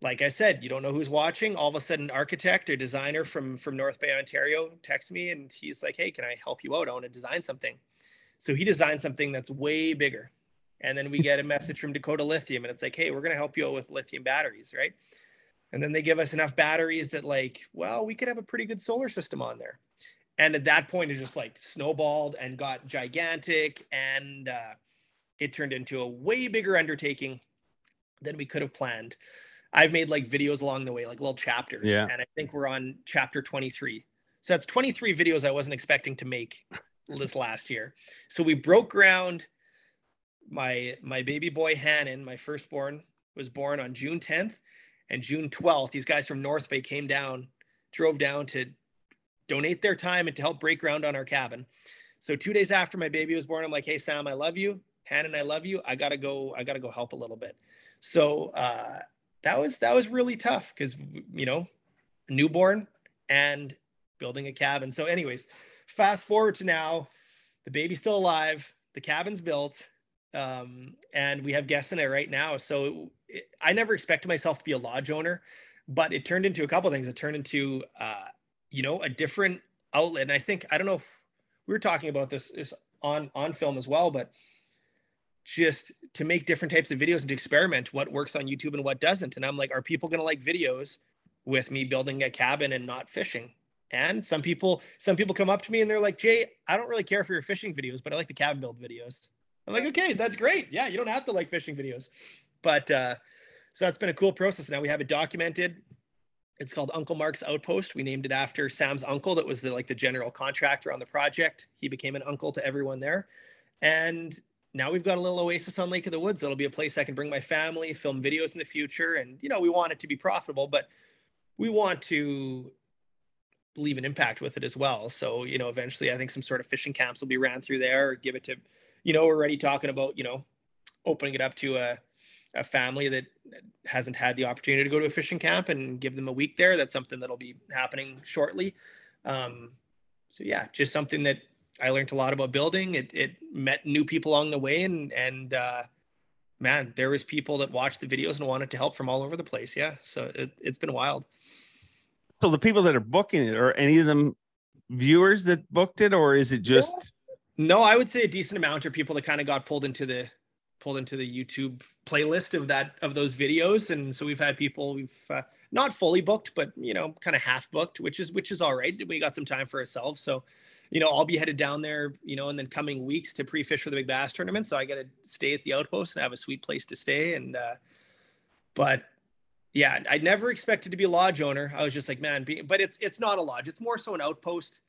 like I said, you don't know who's watching. All of a sudden, architect or designer from from North Bay, Ontario, texts me and he's like, "Hey, can I help you out? I want to design something." So he designed something that's way bigger, and then we get a message from Dakota Lithium, and it's like, "Hey, we're going to help you out with lithium batteries, right?" And then they give us enough batteries that, like, well, we could have a pretty good solar system on there. And at that point, it just like snowballed and got gigantic, and uh, it turned into a way bigger undertaking than we could have planned. I've made like videos along the way, like little chapters. Yeah. And I think we're on chapter 23. So that's 23 videos I wasn't expecting to make this last year. So we broke ground. My my baby boy Hannon, my firstborn, was born on June 10th. And June 12th, these guys from North Bay came down, drove down to donate their time and to help break ground on our cabin. So two days after my baby was born, I'm like, hey Sam, I love you. Hannon, I love you. I gotta go, I gotta go help a little bit. So uh that was that was really tough because you know newborn and building a cabin so anyways fast forward to now the baby's still alive the cabin's built um, and we have guests in it right now so it, it, i never expected myself to be a lodge owner but it turned into a couple things it turned into uh, you know a different outlet and i think i don't know if we were talking about this, this on on film as well but just to make different types of videos and to experiment what works on YouTube and what doesn't. And I'm like, are people going to like videos with me building a cabin and not fishing? And some people, some people come up to me and they're like, Jay, I don't really care for your fishing videos, but I like the cabin build videos. I'm like, okay, that's great. Yeah, you don't have to like fishing videos. But uh, so that's been a cool process. Now we have it documented. It's called Uncle Mark's Outpost. We named it after Sam's uncle that was the like the general contractor on the project. He became an uncle to everyone there. And now we've got a little oasis on Lake of the Woods. That'll be a place I can bring my family, film videos in the future. And, you know, we want it to be profitable, but we want to leave an impact with it as well. So, you know, eventually I think some sort of fishing camps will be ran through there or give it to, you know, we're already talking about, you know, opening it up to a, a family that hasn't had the opportunity to go to a fishing camp and give them a week there. That's something that'll be happening shortly. Um, so yeah, just something that I learned a lot about building. It, it met new people along the way, and and uh, man, there was people that watched the videos and wanted to help from all over the place. Yeah, so it, it's been wild. So the people that are booking it are any of them viewers that booked it, or is it just? No, I would say a decent amount are people that kind of got pulled into the pulled into the YouTube playlist of that of those videos, and so we've had people we've uh, not fully booked, but you know, kind of half booked, which is which is all right. We got some time for ourselves, so you know, I'll be headed down there, you know, in the coming weeks to pre-fish for the big bass tournament. So I got to stay at the outpost and have a sweet place to stay. And, uh, but yeah, I never expected to be a lodge owner. I was just like, man, be, but it's, it's not a lodge. It's more so an outpost.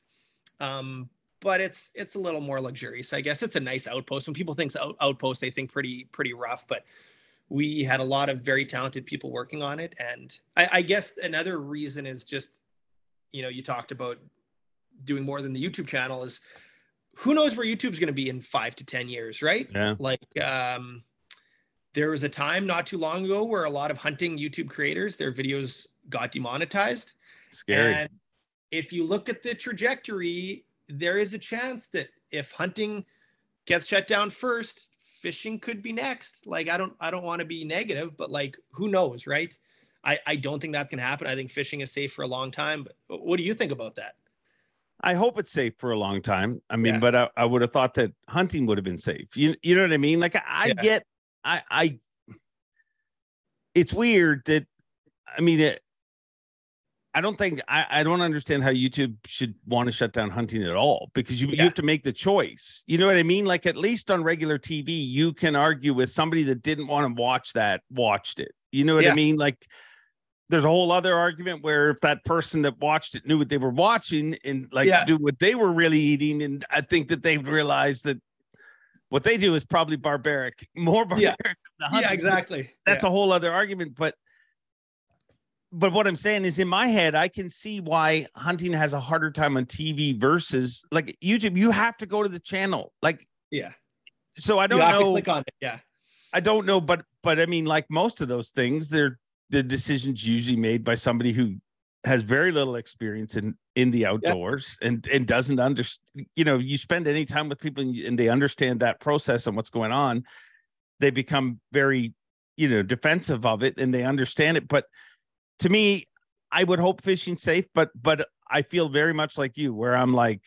Um, but it's, it's a little more luxurious. I guess it's a nice outpost. When people think out, outpost, they think pretty, pretty rough, but we had a lot of very talented people working on it. And I, I guess another reason is just, you know, you talked about doing more than the YouTube channel is who knows where YouTube's going to be in five to 10 years, right? Yeah. Like, um, there was a time not too long ago where a lot of hunting YouTube creators, their videos got demonetized. Scary. And if you look at the trajectory, there is a chance that if hunting gets shut down first, fishing could be next. Like I don't I don't want to be negative, but like who knows, right? I, I don't think that's gonna happen. I think fishing is safe for a long time. But what do you think about that? I hope it's safe for a long time. I mean, Yeah. but I, I would have thought that hunting would have been safe. You you know what I mean? Like I, I Yeah. get I I it's weird that I mean it I don't think I, I don't understand how YouTube should want to shut down hunting at all because you, you have to make the choice. You know what I mean? Like at least on regular TV, you can argue with somebody that didn't want to watch that, watched it. You know what I mean? Like there's a whole other argument where if that person that watched it knew what they were watching and like Yeah. do what they were really eating, and I think that they've realized that what they do is probably barbaric, more barbaric. Yeah. than the hunting. Yeah, exactly. That's yeah. a whole other argument, but but what I'm saying is in my head, I can see why hunting has a harder time on TV versus like YouTube. You have to go to the channel. Like, yeah. so I don't have to know. click on it. Yeah. I don't know, but but I mean, like most of those things, they're the decisions usually made by somebody who has very little experience in in the outdoors and and doesn't understand. You know, you spend any time with people and, you- and they understand that process and what's going on, they become very you know defensive of it and they understand it but to me i would hope fishing's safe but but i feel very much like you where i'm like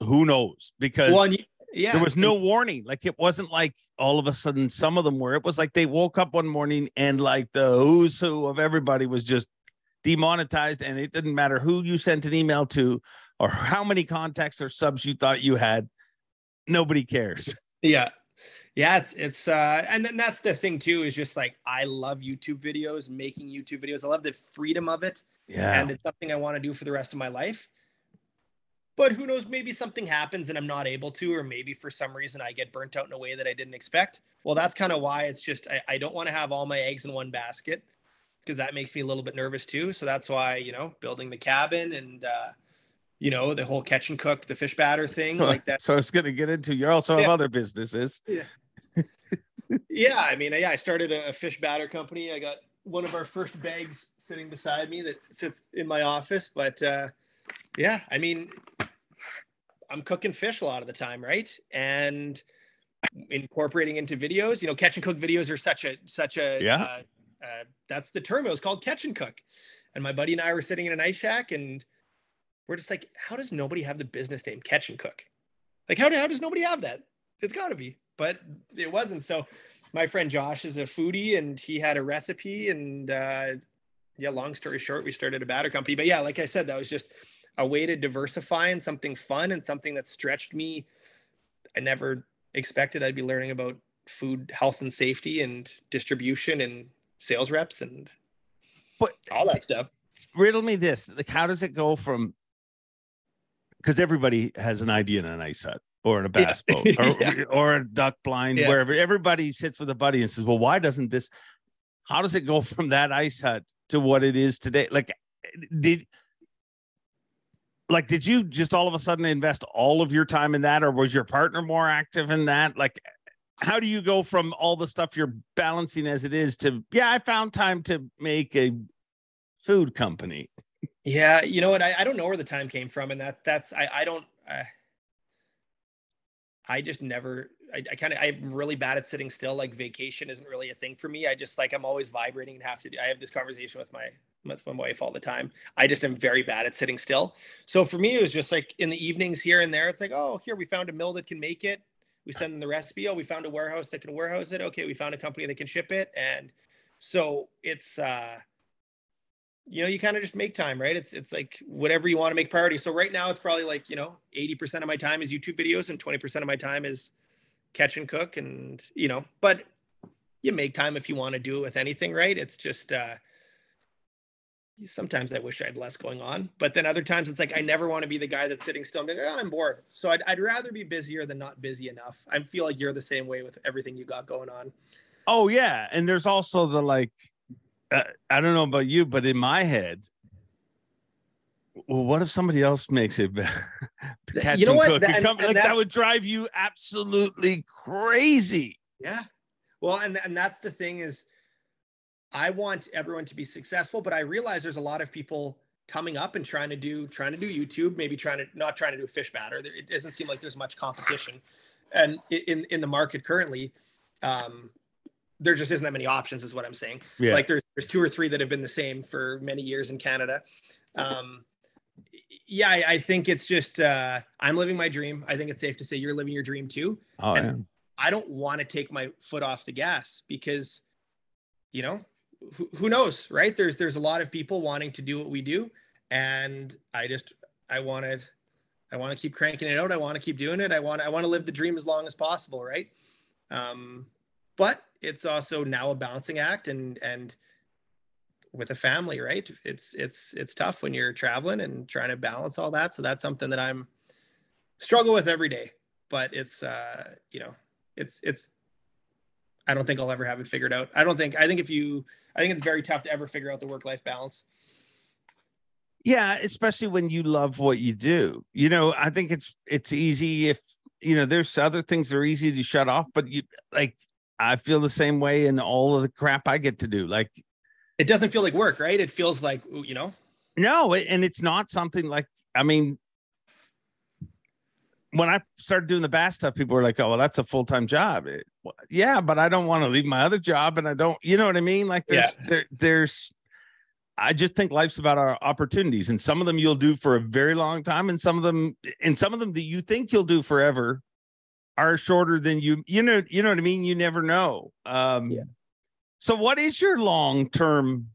who knows? Because Well, you- yeah, there was no warning. Like it wasn't like all of a sudden some of them were. It was like they woke up one morning and like the who's who of everybody was just demonetized and it didn't matter who you sent an email to or how many contacts or subs you thought you had nobody cares. Yeah. Yeah, it's it's uh and then that's the thing too is just like I love YouTube videos, making YouTube videos. I love the freedom of it yeah and it's something I want to do for the rest of my life. But who knows, maybe something happens and I'm not able to, or maybe for some reason I get burnt out in a way that I didn't expect. Well, that's kind of why it's just I, I don't want to have all my eggs in one basket because that makes me a little bit nervous too. So that's why, you know, building the cabin and uh you know, the whole catch and cook, the fish batter thing, like that. so i was going to get into you also have Yeah. other businesses Yeah, I mean, yeah, I started a, a fish batter company. I got one of our first bags sitting beside me that sits in my office. But uh, yeah, I mean, I'm cooking fish a lot of the time, right? And incorporating into videos. You know, catch and cook videos are such a such a Yeah. Uh, uh, that's the term. It was called catch and cook. And my buddy and I were sitting in an ice shack, and we're just like, how does nobody have the business name catch and cook? Like, how, how does nobody have that? It's got to be, but it wasn't. So my friend Josh is a foodie and he had a recipe and uh yeah, long story short, we started a batter company. But yeah, like I said, that was just a way to diversify and something fun and something that stretched me. I never expected I'd be learning about food health and safety and distribution and sales reps and but all that stuff. riddle me this like how does it go from because everybody has an idea in an ice hut or in a bass boat or, Yeah. or a duck blind Yeah. wherever everybody sits with a buddy and says well why doesn't this how does it go from that ice hut to what it is today like did like did you just all of a sudden invest all of your time in that or was your partner more active in that like how do you go from all the stuff you're balancing as it is to yeah i found time to make a food company Yeah, you know what? I, I don't know where the time came from, and that that's I I don't. I, I just never. I, I kind of I'm really bad at sitting still. Like vacation isn't really a thing for me. I just like I'm always vibrating and have to. I have this conversation with my with my wife all the time. I just am very bad at sitting still. So for me, it was just like in the evenings here and there. It's like, oh, here we found a mill that can make it. We send them the recipe. Oh, we found a warehouse that can warehouse it. Okay, we found a company that can ship it, and so it's. uh you know, you kind of just make time, right? It's it's like whatever you want to make priority. So right now it's probably like, you know, 80% of my time is YouTube videos and 20% of my time is catch and cook and, you know, but you make time if you want to do it with anything, right? It's just uh sometimes I wish I had less going on, but then other times it's like I never want to be the guy that's sitting still. I'm, like, oh, I'm bored. So I'd, I'd rather be busier than not busy enough. I feel like you're the same way with everything you got going on. Oh yeah, and there's also the like, uh, I don't know about you, but in my head, well, what if somebody else makes it? You know what? That- and- and like that would drive you absolutely crazy. Yeah. Well, and and that's the thing is I want everyone to be successful, but I realize there's a lot of people coming up and trying to do trying to do YouTube, maybe trying to not trying to do fish batter. It doesn't seem like there's much competition. And in in the market currently, um there just isn't that many options is what I'm saying. Yeah. Like there's there's two or three that have been the same for many years in Canada. Um yeah, I, I think it's just uh I'm living my dream. I think it's safe to say you're living your dream too. oh, and- I don't want to take my foot off the gas because, you know, who, who knows, right? There's there's a lot of people wanting to do what we do, and I just I wanted I want to keep cranking it out. I want to keep doing it. I want I want to live the dream as long as possible, right? Um, but it's also now a balancing act, and and with a family, right? It's it's it's tough when you're traveling and trying to balance all that. So that's something that I'm struggle with every day. But it's uh, you know, it's it's I don't think I'll ever have it figured out. I don't think I think if you I think it's very tough to ever figure out the work life balance. yeah especially when you love what you do you know i think it's it's easy if you know there's other things that are easy to shut off but you like i feel the same way in all of the crap i get to do like It doesn't feel like work, right? It feels like you know, no and it's not something like i mean when I started doing the bass stuff, people were like, "Oh, well, that's a full time job." It, well, yeah, but I don't want to leave my other job, and I don't, you know what I mean? Like, there's Yeah. there, there's. I just think life's about our opportunities, and some of them you'll do for a very long time, and some of them, and some of them that you think you'll do forever, are shorter than you. You know, you know what I mean. You never know. Um, Yeah. So, what is your long term?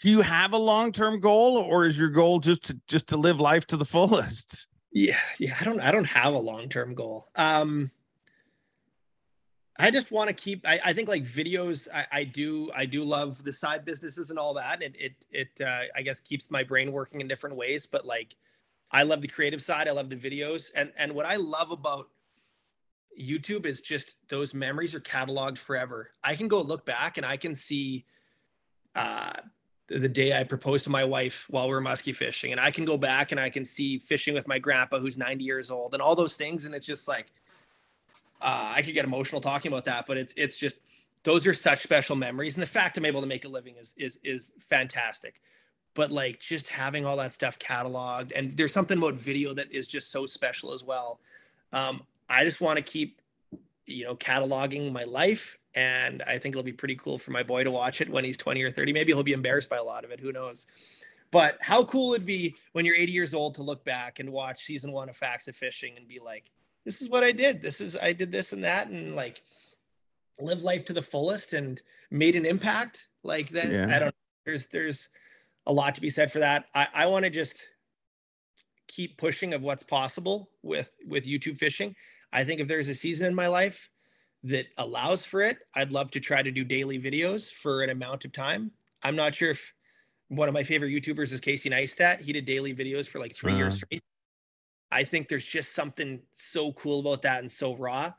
Do you have a long term goal, or is your goal just to just to live life to the fullest? Yeah, yeah. I don't I don't have a long-term goal. Um I just want to keep I, I think like videos I, I do I do love the side businesses and all that. It it it uh I guess keeps my brain working in different ways, but like I love the creative side, I love the videos. And and what I love about YouTube is just those memories are cataloged forever. I can go look back and I can see uh the day I proposed to my wife while we were musky fishing. And I can go back and I can see fishing with my grandpa who's 90 years old and all those things. And it's just like, uh, I could get emotional talking about that, but it's, it's just, those are such special memories. And the fact I'm able to make a living is, is, is fantastic. But like just having all that stuff cataloged and there's something about video that is just so special as well. Um, I just want to keep, you know, cataloging my life and I think it'll be pretty cool for my boy to watch it when he's 20 or 30. Maybe he'll be embarrassed by a lot of it. Who knows? But how cool it'd be when you're 80 years old to look back and watch season one of Facts of Fishing and be like, this is what I did. This is, I did this and that. And like live life to the fullest and made an impact like that. Yeah. I don't, there's, there's a lot to be said for that. I, I want to just keep pushing of what's possible with, with YouTube fishing. I think if there's a season in my life that allows for it, I'd love to try to do daily videos for an amount of time. I'm not sure if one of my favorite YouTubers is Casey Neistat. He did daily videos for like 3 years Uh-huh. straight. I think there's just something so cool about that and so raw.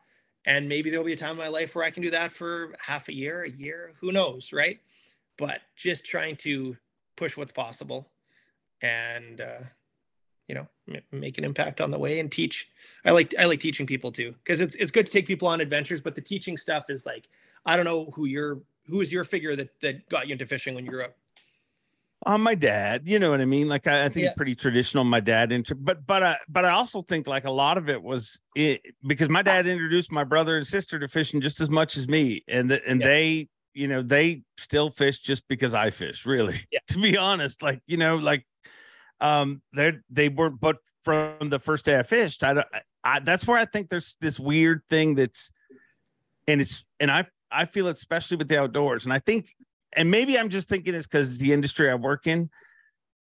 And maybe there'll be a time in my life where I can do that for half a year, a year, who knows, right? But just trying to push what's possible and uh, you know m- make an impact on the way and teach i like i like teaching people too because it's it's good to take people on adventures but the teaching stuff is like i don't know who your who is your figure that that got you into fishing when you grew up on my dad you know what i mean like i, I think Yeah. pretty traditional my dad into but but uh, but i also think like a lot of it was it, because my dad introduced my brother and sister to fishing just as much as me and the, and Yeah. they you know they still fish just because i fish really Yeah. to be honest like you know like um they they weren't but from the first day i fished. I, don't- I that's where i think there's this weird thing that's and it's and i i feel it especially with the outdoors. And i think and maybe I'm just thinking it's because it's the industry I work in,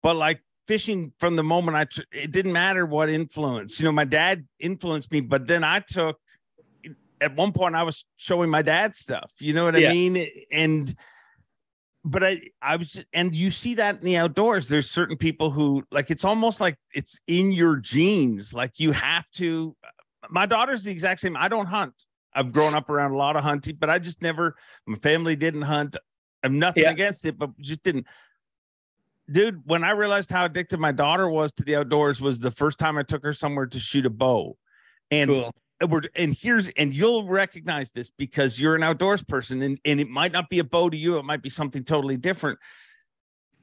but like fishing from the moment I, tr- it didn't matter what influence, you know, my dad influenced me, but then I took, at one point I was showing my dad stuff, you know what I mean? And, but I, I was, just, and you see that in the outdoors. There's certain people who like, it's almost like it's in your genes. Like you have to, uh, my daughter's the exact same. I don't hunt. I've grown up around a lot of hunting, but I just never, my family didn't hunt. I'm nothing Yeah. against it, but just didn't. Dude, when I realized how addicted my daughter was to the outdoors was the first time I took her somewhere to shoot a bow. And cool we're and here's and you'll recognize this because you're an outdoors person and, and it might not be a bow to you, it might be something totally different.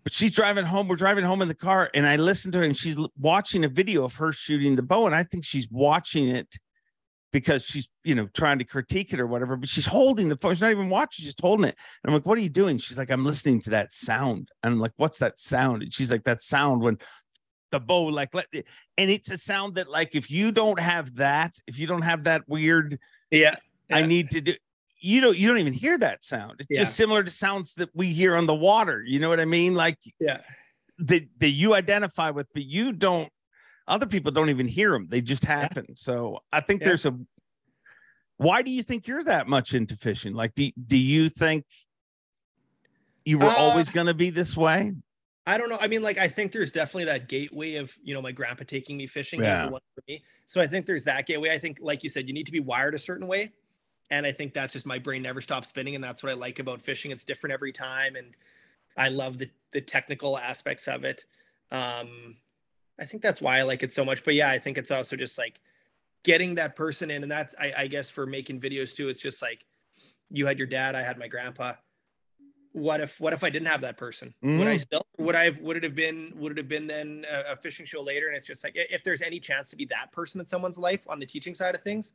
But she's driving home, we're driving home in the car, and I listened to her and she's watching a video of her shooting the bow, and I think she's watching it because she's you know trying to critique it or whatever, but she's holding the phone, she's not even watching, she's holding it. And I'm like, what are you doing? She's like, I'm listening to that sound. And I'm like, what's that sound? And she's like, that sound when the bow, like, let, and it's a sound that, like, if you don't have that, if you don't have that weird, yeah I need to do, you don't, you don't even hear that sound. It's just similar to sounds that we hear on the water. You know what I mean? Like yeah that, that you identify with, but you don't, other people don't even hear them. They just happen. So I think Yeah. there's a, why do you think you're that much into fishing? Like, do, do you think you were Uh, always going to be this way? I don't know. I mean, like, I think there's definitely that gateway of, you know, my grandpa taking me fishing. Yeah. the one for me. So I think there's that gateway. I think, like you said, you need to be wired a certain way. And I think that's just my brain never stops spinning. And that's what I like about fishing. It's different every time. And I love the, the technical aspects of it. Um, I think that's why I like it so much. But yeah, I think it's also just like getting that person in. And that's, I, I guess, for making videos too, it's just like you had your dad, I had my grandpa. What if, what if I didn't have that person? Would I Mhm. still? would I have would it have been would it have been then a, a, fishing show later? And it's just like if there's any chance to be that person in someone's life on the teaching side of things,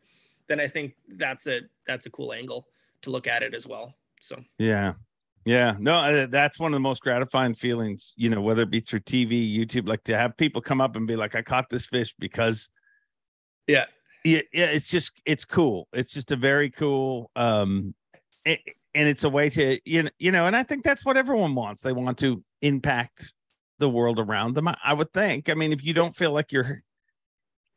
then I think that's a that's a cool angle to look at it as well. So yeah, yeah, no, that's one of the most gratifying feelings. You know, whether it be through TV, YouTube, like to have people come up and be like, "I caught this fish because." Yeah, yeah, yeah. It's just it's cool. It's just a very cool. um it, and it's a way to you know, you know, and I think that's what everyone wants. They want to impact the world around them. I, I would think. I mean, if you don't feel like you're,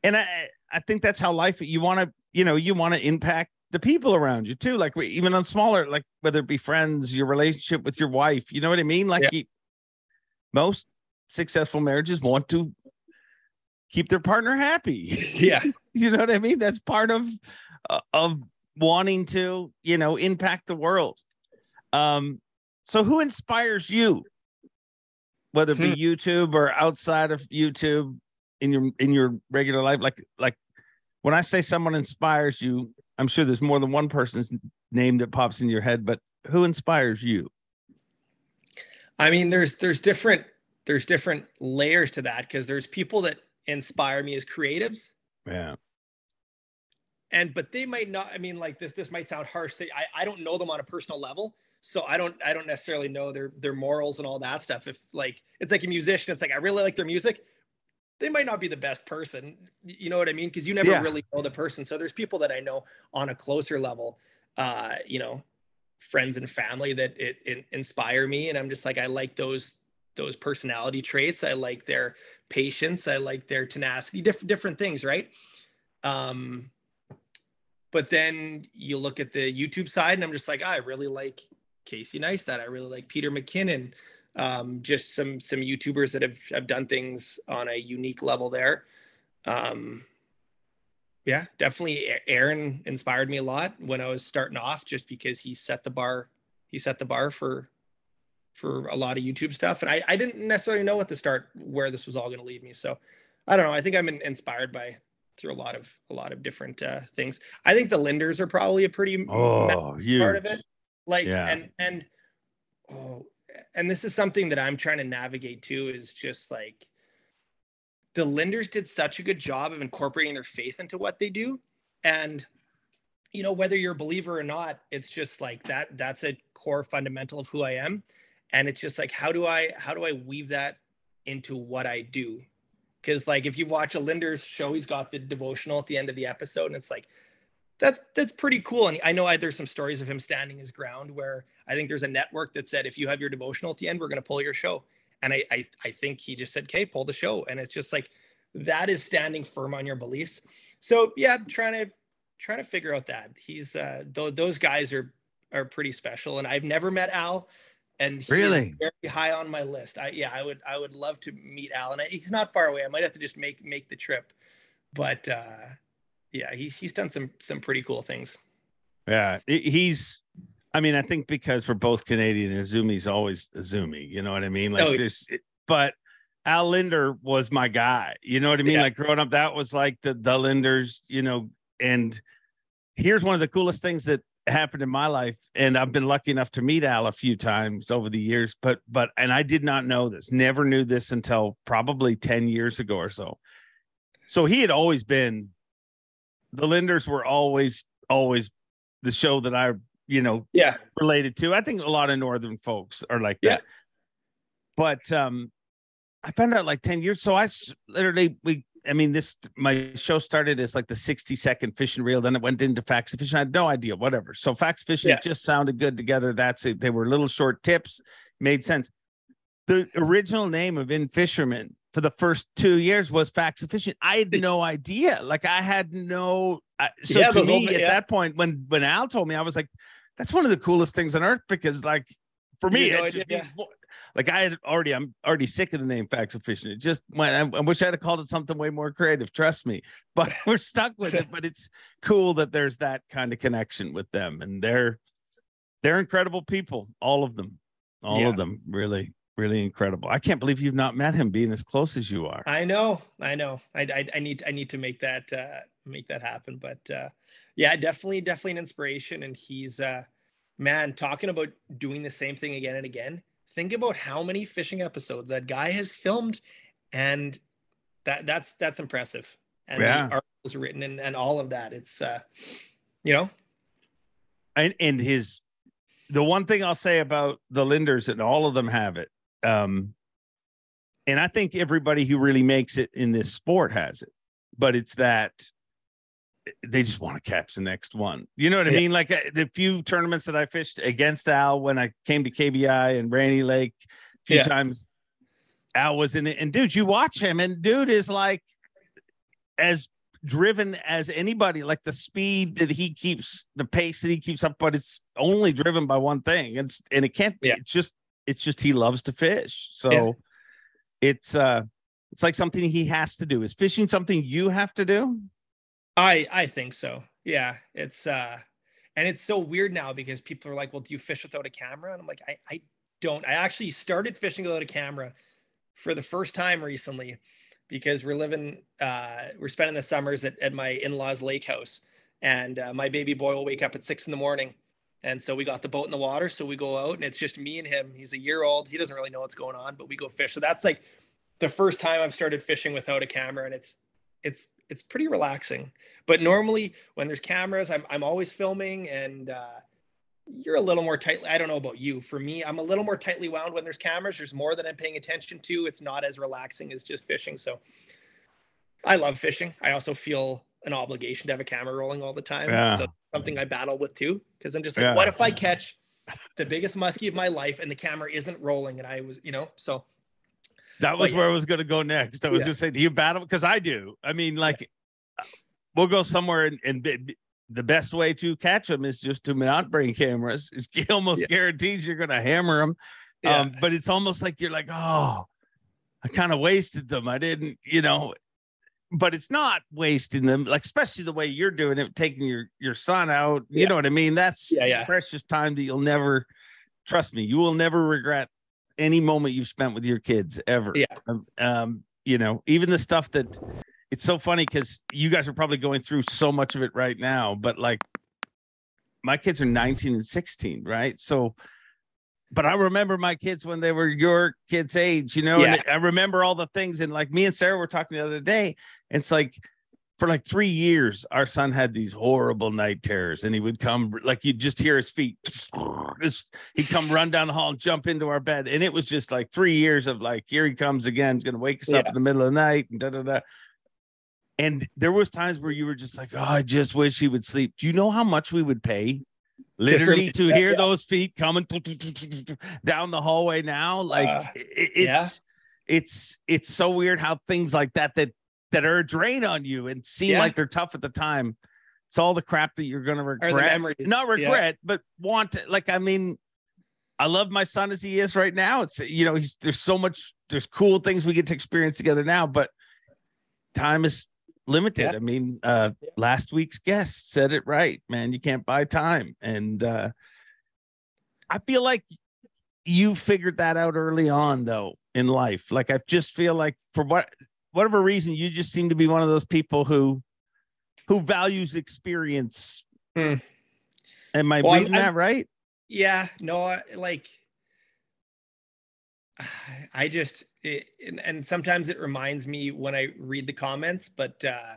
and I, I think that's how life. You want to, you know, you want to impact the people around you too. Like even on smaller, like whether it be friends, your relationship with your wife. You know what I mean? Like yeah. you, most successful marriages want to keep their partner happy. Yeah, you know what I mean. That's part of uh, of wanting to, you know, impact the world. Um, so who inspires you? Whether it be hmm. YouTube or outside of YouTube in your in your regular life, like like when I say someone inspires you, I'm sure there's more than one person's name that pops in your head, but who inspires you? I mean, there's there's different there's different layers to that because there's people that inspire me as creatives. Yeah and but they might not i mean like this this might sound harsh they, I, I don't know them on a personal level. So i don't i don't necessarily know their their morals and all that stuff. If like it's like a musician it's like i really like their music. They might not be the best person. You know what i mean? Because you never yeah. really know the person. So there's people that i know on a closer level uh you know friends and family that it, it inspire me. And i'm just like i like those those personality traits. I like their patience. I like their tenacity. Different different things right? Um but then you look at the YouTube side, and I'm just like, oh, I really like Casey Neistat. I really like Peter McKinnon. Um, just some some YouTubers that have have done things on a unique level there. Um, yeah, definitely. Aaron inspired me a lot when I was starting off, just because he set the bar. He set the bar for for a lot of YouTube stuff, and I I didn't necessarily know at the start where this was all going to lead me. So I don't know. I think I'm inspired by through a lot of a lot of different uh, things. I think the Linders are probably a pretty oh, part of it. Like yeah. and and oh, and this is something that I'm trying to navigate too. Is just like the Linders did such a good job of incorporating their faith into what they do, and you know whether you're a believer or not, it's just like that. That's a core fundamental of who I am, and it's just like how do I how do I weave that into what I do because like if you watch a Linder's show, he's got the devotional at the end of the episode, and it's like that's that's pretty cool. And I know I, there's some stories of him standing his ground where I think there's a network that said if you have your devotional at the end, we're going to pull your show. And I, I I think he just said, "Okay, pull the show." And it's just like that is standing firm on your beliefs. So yeah, trying to trying to figure out that he's uh th- those guys are are pretty special. And I've never met Al and really very high on my list. I yeah, I would I would love to meet Alan. He's not far away. I might have to just make make the trip, but uh, yeah, he's he's done some some pretty cool things. Yeah, he's. I mean, I think because for both Canadian and Izumi's always Izumi. You know what I mean? Like oh, there's, but Al Linder was my guy. You know what I mean? Yeah. Like growing up, that was like the the Linders. You know, and here's one of the coolest things that happened in my life and i've been lucky enough to meet al a few times over the years but but and i did not know this never knew this until probably 10 years ago or so. So he had always been the Linders were always always the show that i you know yeah. related to. I think a lot of northern folks are like yeah. that. But um i found out like 10 years so i literally we I mean, this my show started as like the 60 second fishing reel, then it went into facts fishing. I had no idea, whatever. So facts fishing yeah. just sounded good together. That's it. They were little short tips, made sense. The original name of In-Fisherman for the first two years was Facts Fishing. I had no idea. Like I had no. so yeah, to me, at yeah. that point, when when Al told me, I was like, "That's one of the coolest things on earth." Because like for me, no it, idea, like I had already, I'm already sick of the name Facts of Fishing. It just went. I, I wish I'd have called it something way more creative. Trust me, but we're stuck with it. But it's cool that there's that kind of connection with them, and they're they're incredible people. All of them, all yeah. of them, really, really incredible. I can't believe you've not met him, being as close as you are. I know, I know. I I, I need I need to make that uh, make that happen. But uh, yeah, definitely, definitely an inspiration, and he's uh, man talking about doing the same thing again and again think about how many fishing episodes that guy has filmed, and that that's that's impressive. And Yeah. the articles written and, and all of that. It's uh, you know, and and his the one thing I'll say about the Linders and all of them have it. Um and I think everybody who really makes it in this sport has it. But it's that they just want to catch the next one. You know what I Yeah. mean? Like uh, the few tournaments that I fished against Al when I came to KBI and Rainy Lake a few Yeah. times, Al was in it. And dude, you watch him, and dude is like as driven as anybody. Like the speed that he keeps, the pace that he keeps up, but it's only driven by one thing. It's and it can't be. Yeah. It's just it's just he loves to fish. So Yeah. it's uh it's like something he has to do. Is fishing something you have to do? I I think so. Yeah, it's uh and it's so weird now because people are like, "Well, do you fish without a camera?" And I'm like, "I I don't. I actually started fishing without a camera for the first time recently because we're living uh we're spending the summers at, at my in-laws lake house. And uh, my baby boy will wake up at six in the morning. And so we got the boat in the water. So we go out and it's just me and him. He's a year old. He doesn't really know what's going on but we go fish. So that's like the first time i've started fishing without a camera. And it's it's it's pretty relaxing. But normally when there's cameras i'm, I'm always filming and uh, you're a little more tightly i don't know about you. For me i'm a little more tightly wound when there's cameras. There's more that i'm paying attention to. It's not as relaxing as just fishing. So i love fishing. I also feel an obligation to have a camera rolling all the time. Yeah. so something i battle with too because i'm just like Yeah. what if i catch the biggest muskie of my life and the camera isn't rolling and i was you know? So That was But where I was going to go next. I was Yeah. going to say, do you battle? Because I do. I mean, like, we'll go somewhere and, and be- the best way to catch them is just to not bring cameras. It's almost Yeah. guarantees you're going to hammer them. yeah Um, but it's almost like you're like, oh, I kind of wasted them. I didn't, you know. But it's not wasting them, like especially the way you're doing it, taking your your son out. You Yeah. know what I mean? That's Yeah, yeah. precious time that you'll never. Trust me, you will never regret any moment you've spent with your kids ever. Yeah. Um, um, you know, even the stuff that it's so funny because you guys are probably going through so much of it right now, but like my kids are 19 and 16, right? So, but I remember my kids when they were your kids' age, you know, and I remember all the things. And like me and Sarah were talking the other day, it's like for like three years, our son had these horrible night terrors, and he would come like you'd just hear his feet. Just, he'd come run down the hall and jump into our bed, and it was just like three years of like, here he comes again. He's gonna wake us up in the middle of the night, and da da da. And there was times where you were just like, oh, I just wish he would sleep. Do you know how much we would pay? Literally to hear yeah. those feet coming down the hallway now, like Uh, i- i- yeah. it's it's it's so weird how things like that that that are a drain on you and seem Yeah. like they're tough at the time. It's all the crap that you're gonna or the regret, not Yeah. regret, but want to. Like I mean, I love my son as he is right now. It's you know he's there's so much there's cool things we get to experience together now, but time is limited. Yeah. I mean, uh Yeah. last week's guest said it right, man. You can't buy time, and uh I feel like you figured that out early on though in life like i just feel like for what whatever reason you just seem to be one of those people who who values experience. Hmm. am i Well, I'm- reading I'm- that right? Yeah no I, like i just it, and, and sometimes it reminds me when i read the comments but uh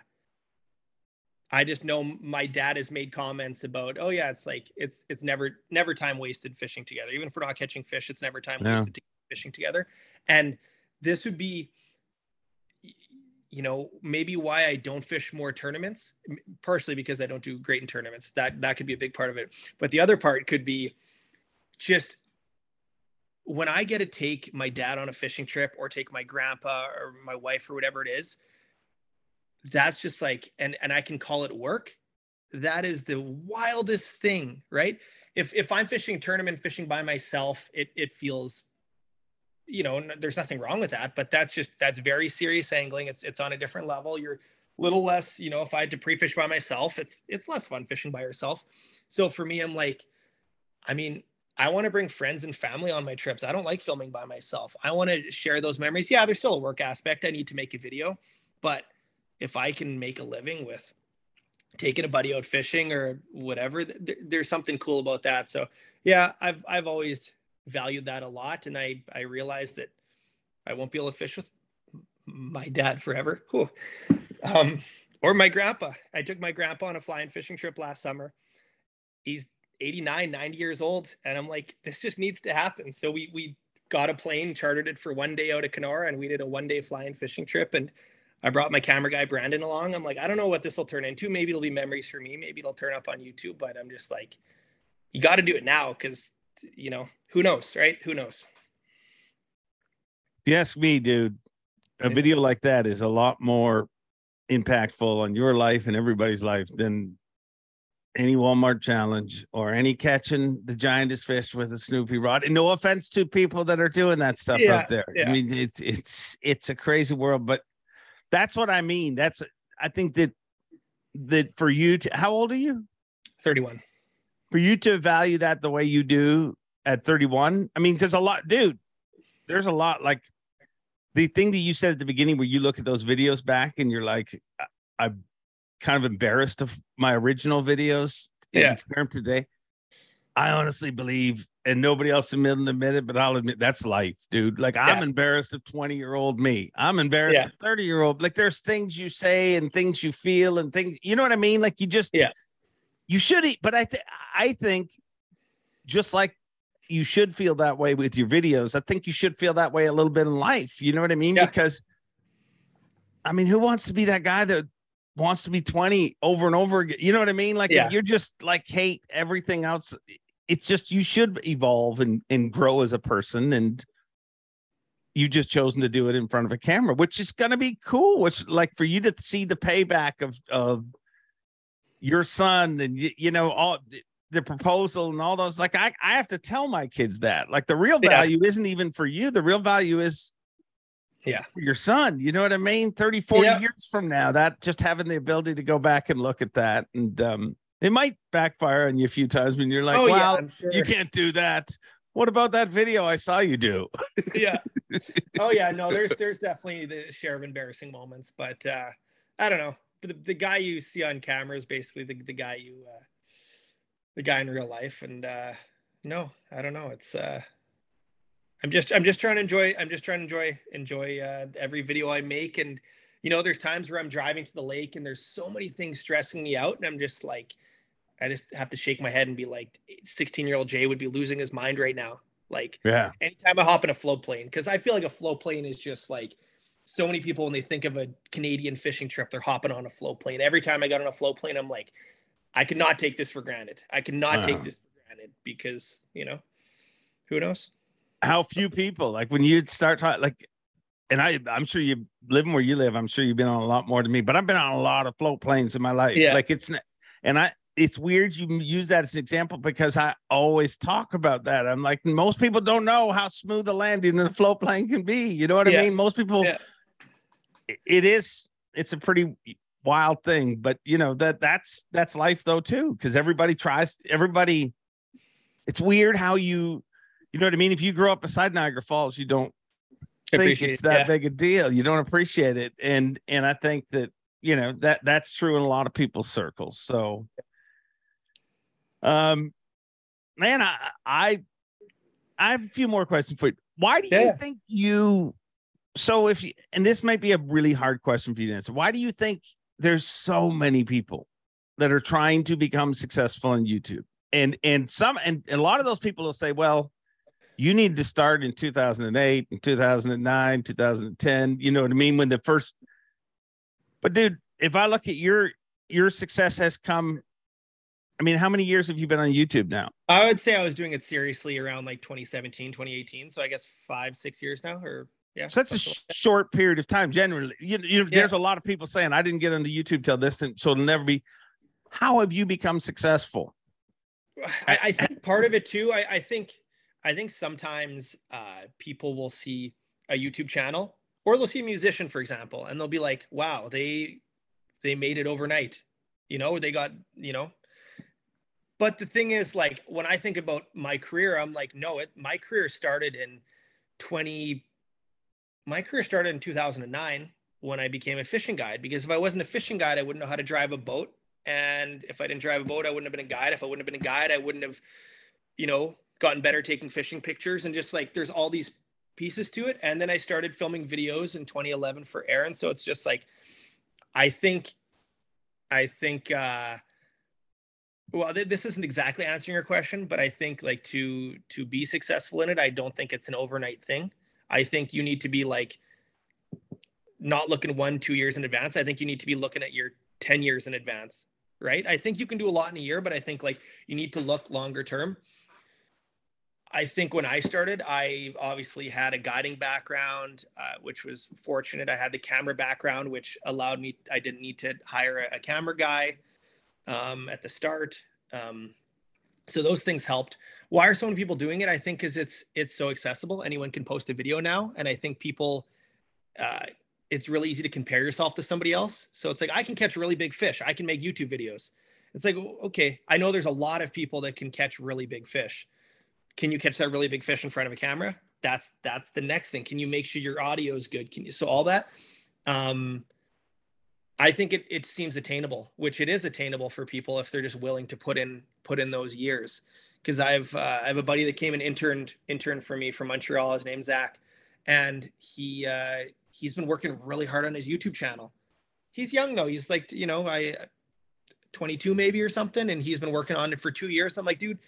i just know my dad has made comments about oh yeah it's like it's it's never never time wasted fishing together. Even if we're not catching fish it's never time wasted to fishing together. And this would be you know maybe why i don't fish more tournaments partially because i don't do great in tournaments that that could be a big part of it but the other part could be just when I get to take my dad on a fishing trip or take my grandpa or my wife or whatever it is, that's just like, and and I can call it work. That is the wildest thing, right? If if I'm fishing tournament, fishing by myself, it it feels, you know, there's nothing wrong with that. But that's just that's very serious angling. It's it's on a different level. You're a little less, you know, if I had to pre-fish by myself, it's it's less fun fishing by yourself. So for me, I'm like, I mean, I want to bring friends and family on my trips. I don't like filming by myself. I want to share those memories. Yeah, there's still a work aspect. I need to make a video, but if I can make a living with taking a buddy out fishing or whatever, th- there's something cool about that. So yeah, I've I've always valued that a lot. And I, I realized that I won't be able to fish with my dad forever. Um, or my grandpa. I took my grandpa on a flying fishing trip last summer. He's 89, 90 years old. And I'm like, this just needs to happen. So we, we got a plane, chartered it for one day out of Kenora, and we did a one day flying fishing trip. And I brought my camera guy Brandon along. I'm like, I don't know what this will turn into. Maybe it'll be memories for me. Maybe it'll turn up on YouTube. But I'm just like, you got to do it now because you know who knows, right? Who knows? Yes, me, dude. A video like that is a lot more impactful on your life and everybody's life than any Walmart challenge or any catching the giantest fish with a Snoopy rod. And no offense to people that are doing that stuff Yeah, out there. yeah. I mean, it's it's it's a crazy world, but that's what I mean. That's I think that that for you to how old are you? 31. For you to value that the way you do at 31, I mean, because a lot, dude, there's a lot like the thing that you said at the beginning where you look at those videos back and you're like, I- I'm kind of embarrassed of my original videos. Yeah. compare today. I honestly believe, and nobody else will admit it, but I'll admit that's life, dude. Like I'm embarrassed of 20 year old me. I'm embarrassed Yeah. of 30 year old. Like there's things you say and things you feel and things, you know what I mean? Like you just, Yeah. You should eat, but I think, I think just like you should feel that way with your videos. I think you should feel that way a little bit in life. You know what I mean? Yeah. Because I mean, who wants to be that guy that wants to be 20 over and over again? You know what I mean? Like Yeah. you're just like hate everything else. It's just you should evolve and and grow as a person and you've just chosen to do it in front of a camera, which is gonna be cool. Which like for you to see the payback of of your son and you, you know all the proposal and all those like I, I have to tell my kids that like the real Yeah. value isn't even for you the real value is Yeah. for your son you know what i mean 30 40 Yeah. years from now that just having the ability to go back and look at that and um it might backfire on you a few times when you're like oh, yeah. sure. you can't do that what about that video i saw you do yeah. Oh yeah, no, there's there's definitely the share of embarrassing moments, but uh I don't know. The, the guy you see on camera is basically the, the guy you uh the guy in real life and uh no, I don't know. It's uh I'm just I'm just trying to enjoy I'm just trying to enjoy enjoy uh every video I make and you know there's times where I'm driving to the lake and there's so many things stressing me out and I'm just like I just have to shake my head and be like 16 year old Jay would be losing his mind right now. Like yeah anytime I hop in a float plane, because I feel like a float plane is just like so many people when they think of a Canadian fishing trip, they're hopping on a float plane. Every time I got on a float plane, I'm like, I cannot take this for granted. I cannot Uh-huh. take this for granted because you know, who knows? how few people like when you start talking like and I, I'm sure you living where you live. I'm sure you've been on a lot more than me, but I've been on a lot of float planes in my life. Yeah. Like it's, and I, it's weird you use that as an example because I always talk about that. I'm like, most people don't know how smooth a landing in a float plane can be. You know what Yeah. I mean? Most people, Yeah. It- it is, it's a pretty wild thing, but you know, that that's, that's life though, too. Cause everybody tries, everybody, it's weird how you, you know what I mean? If you grow up beside Niagara Falls, you don't think Appreciate it's it. that Yeah. big a deal. You don't appreciate it, and and I think that you know that that's true in a lot of people's circles. So, um, man, I I I have a few more questions for you. Why do you Yeah. think you? So if you and this might be a really hard question for you to answer. Why do you think there's so many people that are trying to become successful on YouTube? And and some and a lot of those people will say, well, you need to start in 2008 and 2009 2010 you know what i mean when the first but dude if i look at your your success has come i mean how many years have you been on youtube now I would say I was doing it seriously around like 2017, 2018. So I guess five, six years now, or yeah. so that's a sh- short period of time generally you, you Yeah. there's a lot of people saying i didn't get onto youtube till this and so it'll never be how have you become successful I, I think part of it too. I, I think I think sometimes uh, people will see a YouTube channel or they'll see a musician, for example, and they'll be like, "Wow, they they made it overnight," you know, they got you know. But the thing is, like when I think about my career, I'm like, no, it my career started in 20. My career started in 2009 when I became a fishing guide. Because if I wasn't a fishing guide, I wouldn't know how to drive a boat. And if I didn't drive a boat, I wouldn't have been a guide. If I wouldn't have been a guide, I wouldn't have, you know, gotten better taking fishing pictures and just like there's all these pieces to it. And then I started filming videos in 2011 for Aaron. So it's just like, I think, I think, uh, well, th- this isn't exactly answering your question, but I think like to to be successful in it, I don't think it's an overnight thing. I think you need to be like not looking one, two years in advance. I think you need to be looking at your 10 years in advance, right? I think you can do a lot in a year, but I think like you need to look longer term. I think when I started, I obviously had a guiding background, uh, which was fortunate. I had the camera background, which allowed me, I didn't need to hire a, camera guy um, at the start. Um, so those things helped. Why are so many people doing it? I think because it's it's so accessible. Anyone can post a video now, and I think people, uh, it's really easy to compare yourself to somebody else. So it's like I can catch really big fish. I can make YouTube videos. It's like okay, I know there's a lot of people that can catch really big fish can you catch that really big fish in front of a camera? That's that's the next thing. Can you make sure your audio is good? Can you so all that? Um, I think it it seems attainable, which it is attainable for people if they're just willing to put in put in those years. Because I've uh, I have a buddy that came and interned interned for me from Montreal. His name's Zach, and he uh, he's been working really hard on his YouTube channel. He's young though. He's like you know I 22 maybe or something, and he's been working on it for two years. I'm like, dude,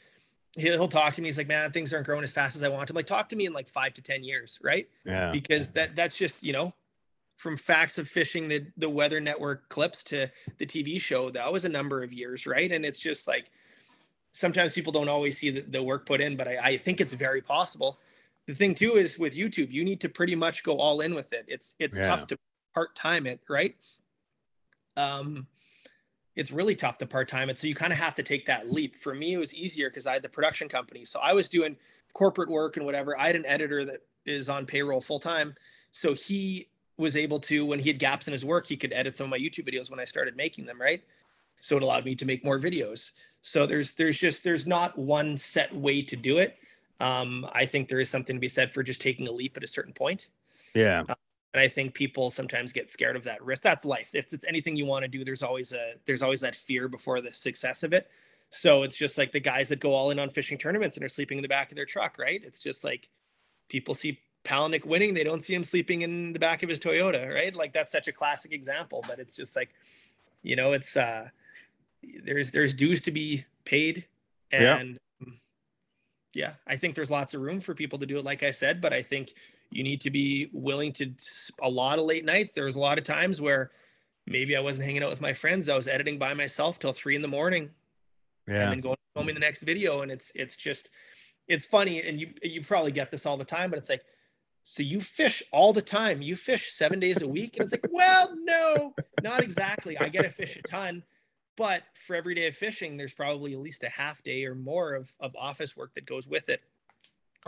he'll talk to me. He's like, man, things aren't growing as fast as I want. I'm like, talk to me in like five to 10 years. Right. Yeah. Because that that's just, you know, from facts of fishing, the, the weather network clips to the TV show, that was a number of years. Right. And it's just like, sometimes people don't always see the, the work put in, but I, I think it's very possible. The thing too, is with YouTube, you need to pretty much go all in with it. It's, it's yeah. tough to part time it. Right. Um, it's really tough to part time it. So you kind of have to take that leap. For me, it was easier because I had the production company. So I was doing corporate work and whatever. I had an editor that is on payroll full time. So he was able to, when he had gaps in his work, he could edit some of my YouTube videos when I started making them, right? So it allowed me to make more videos. So there's there's just there's not one set way to do it. Um, I think there is something to be said for just taking a leap at a certain point. Yeah. Uh, and I think people sometimes get scared of that risk. That's life. If it's anything you want to do, there's always a there's always that fear before the success of it. So it's just like the guys that go all in on fishing tournaments and are sleeping in the back of their truck, right? It's just like people see Palaniuk winning, they don't see him sleeping in the back of his Toyota, right? Like that's such a classic example, but it's just like, you know, it's uh there's there's dues to be paid and yeah. yeah, I think there's lots of room for people to do it like I said, but I think you need to be willing to a lot of late nights. There was a lot of times where maybe I wasn't hanging out with my friends. I was editing by myself till three in the morning. Yeah. And then going filming the next video. And it's it's just it's funny. And you you probably get this all the time, but it's like, so you fish all the time. You fish seven days a week. And it's like, well, no, not exactly. I get to fish a ton. But for every day of fishing, there's probably at least a half day or more of, of office work that goes with it.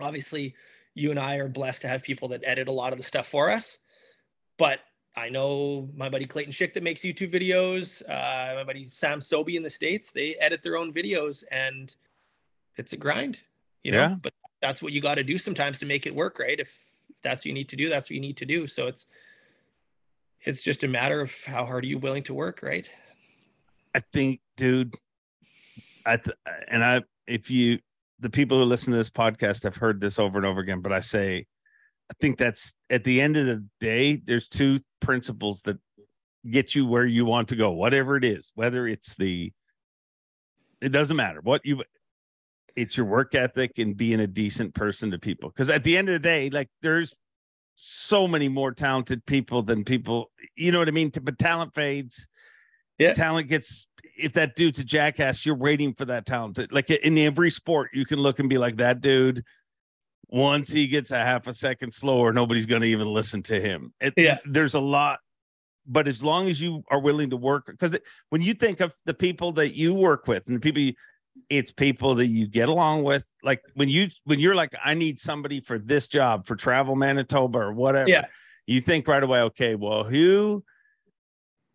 Obviously, you and I are blessed to have people that edit a lot of the stuff for us. But I know my buddy Clayton Schick that makes YouTube videos. Uh, my buddy Sam Sobey in the States, they edit their own videos and it's a grind, you know, yeah. but that's what you got to do sometimes to make it work, right? If, if that's what you need to do, that's what you need to do. So it's, it's just a matter of how hard are you willing to work, right? I think, dude, I, th- and I, if you, the people who listen to this podcast have heard this over and over again, but I say, I think that's at the end of the day, there's two principles that get you where you want to go, whatever it is, whether it's the, it doesn't matter what you, it's your work ethic and being a decent person to people. Cause at the end of the day, like there's so many more talented people than people, you know what I mean? But talent fades. Yeah. Talent gets if that dude's a jackass, you're waiting for that talent. Like in every sport, you can look and be like, that dude, once he gets a half a second slower, nobody's going to even listen to him. It, yeah. There's a lot, but as long as you are willing to work, because when you think of the people that you work with and the people, you, it's people that you get along with. Like when you, when you're like, I need somebody for this job for travel Manitoba or whatever. Yeah. You think right away, okay, well, who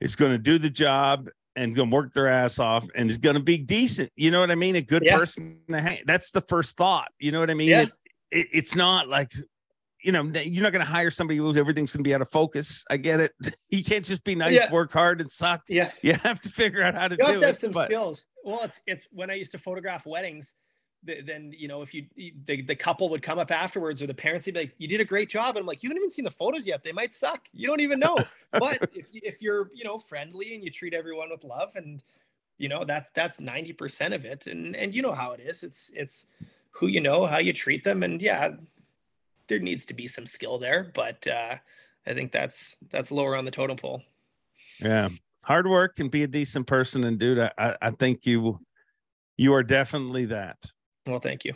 is going to do the job and gonna work their ass off and is gonna be decent. You know what I mean? A good yeah. person to hang. That's the first thought. You know what I mean? Yeah. It, it, it's not like you know you're not gonna hire somebody who everything's gonna be out of focus. I get it. You can't just be nice, yeah. work hard, and suck. Yeah, you have to figure out how to you do have to have it, some but... skills. Well, it's it's when I used to photograph weddings. th- then you know if you the, the couple would come up afterwards or the parents would be like you did a great job. And i'm like you haven't even seen the photos yet. They might suck. You don't even know. But if, if you're you know friendly and you treat everyone with love and you know that's that's 90% of it. And and you know how it is. It's it's who you know how you treat them. And yeah there needs to be some skill there. But uh i think that's that's lower on the totem pole. Yeah hard work and be a decent person and dude i i think you you are definitely that well thank you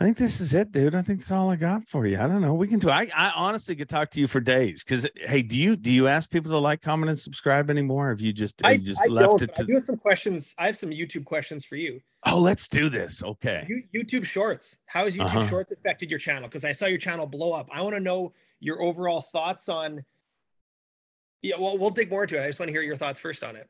I think this is it, dude. I think that's all I got for you. I don't know. We can do. I, I honestly could talk to you for days. Because hey, do you do you ask people to like, comment, and subscribe anymore? Have you just I, you just I left it I to? do have some questions. I have some YouTube questions for you. Oh, let's do this. Okay. You, YouTube Shorts. How has YouTube Uh-huh. Shorts affected your channel? Because I saw your channel blow up. I want to know your overall thoughts on. Yeah, well, we'll dig more into it. I just want to hear your thoughts first on it.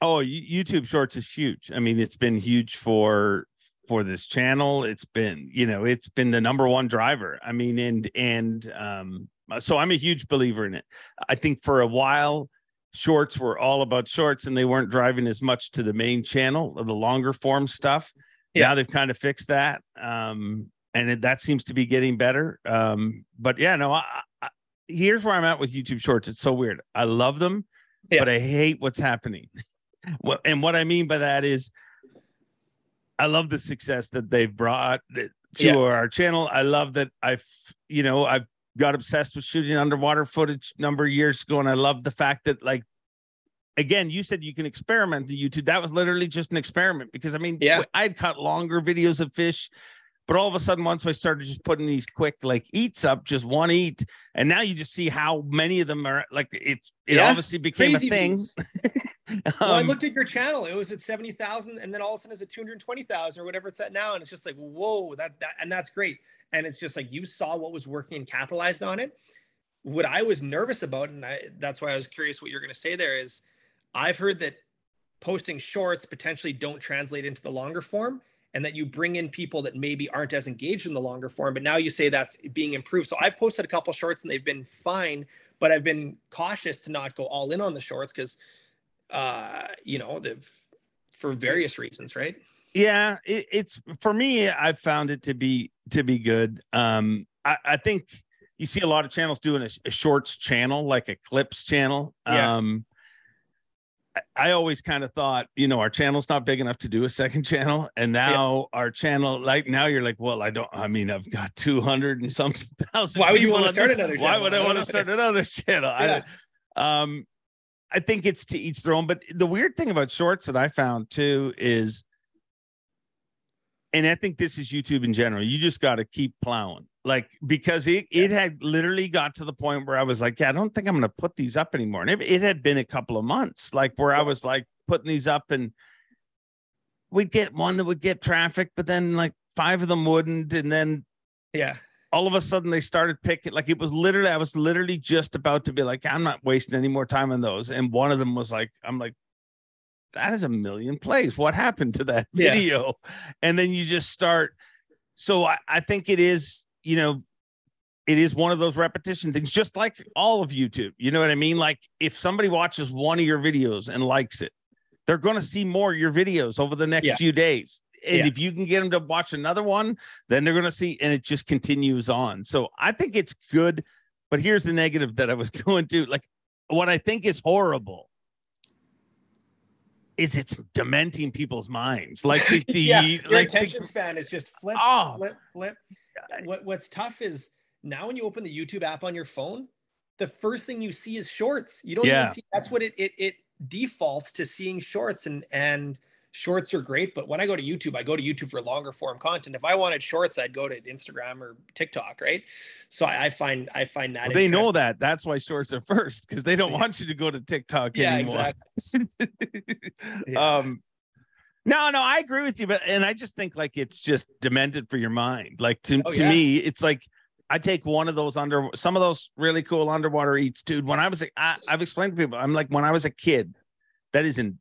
Oh, YouTube Shorts is huge. I mean, it's been huge for for this channel. It's been, you know, it's been the number one driver. I mean, and and um, so I'm a huge believer in it. I think for a while, shorts were all about shorts, and they weren't driving as much to the main channel, the longer form stuff. Yeah. Now they've kind of fixed that, um, and it, that seems to be getting better. Um, but yeah, no, I, here's where I'm at with YouTube Shorts. It's so weird. I love them, Yeah. but I hate what's happening. And what I mean by that is I love the success that they've brought to Yeah. our channel. I love that I've, you know, I've got obsessed with shooting underwater footage a number of years ago. And I love the fact that like again, you said you can experiment to YouTube. That was literally just an experiment because I mean, Yeah. I'd cut longer videos of fish, but all of a sudden, once I started just putting these quick like eats up, just one eat, and now you just see how many of them are like it's it Yeah. obviously became Crazy a thing. views. Well, I Um, looked at your channel. It was at 70,000 and then all of a sudden it's at 220,000 or whatever it's at now. And it's just like, whoa, that, that, and that's great. And it's just like, you saw what was working and capitalized on it. What I was nervous about, and I, that's why I was curious what you're going to say there is I've heard that posting shorts potentially don't translate into the longer form and that you bring in people that maybe aren't as engaged in the longer form. But now you say that's being improved. So I've posted a couple shorts and they've been fine, but I've been cautious to not go all in on the shorts because uh, you know, they've for various reasons, right? yeah it, it's for me i've found it to be to be good um i, I think you see a lot of channels doing a, a shorts channel like a clips channel Yeah. um I- always kind of thought, you know, our channel's not big enough to do a second channel. And now our channel, like now you're like, well, I don't, I mean, I've got 200 and something thousand. Why would you wanna start this. another Why channel? would I I want to start another channel? Yeah. I, um, I think it's to each their own. But the weird thing about shorts that I found too is, and I think this is YouTube in general. You just got to keep plowing, like because it it had literally got to the point where I was like, yeah, I don't think I'm going to put these up anymore. And it, it had been a couple of months, like where I was like putting these up, and we'd get one that would get traffic, but then like five of them wouldn't, and then Yeah. all of a sudden they started picking like it was literally I was literally just about to be like I'm not wasting any more time on those and one of them was like I'm like that is a million plays what happened to that Yeah. video and then you just start so I, I think it is you know it is one of those repetition things just like all of YouTube you know what I mean like if somebody watches one of your videos and likes it they're going to see more of your videos over the next Yeah. few days and Yeah. if you can get them to watch another one then they're going to see and it just continues on so i think it's good but here's the negative that i was going to like what i think is horrible is it's dementing people's minds like the, the yeah. Like the- attention span is just flip, oh flip, flip. What What's tough is now when you open the YouTube app on your phone, the first thing you see is shorts. You don't Yeah. even see. That's what it it it defaults to seeing shorts, and and shorts are great. But when I go to YouTube, I go to YouTube for longer form content. If I wanted shorts, I'd go to Instagram or TikTok, right? So I, I find I find that well, they know that that's why shorts are first because they don't want you to go to tiktok Yeah, anymore exactly. Yeah. um no no i agree with you but and i just think like it's just demented for your mind like to, Oh, to yeah. me it's like i take one of those under some of those really cool underwater eats dude when i was i've explained to people i'm like when i was a kid that is in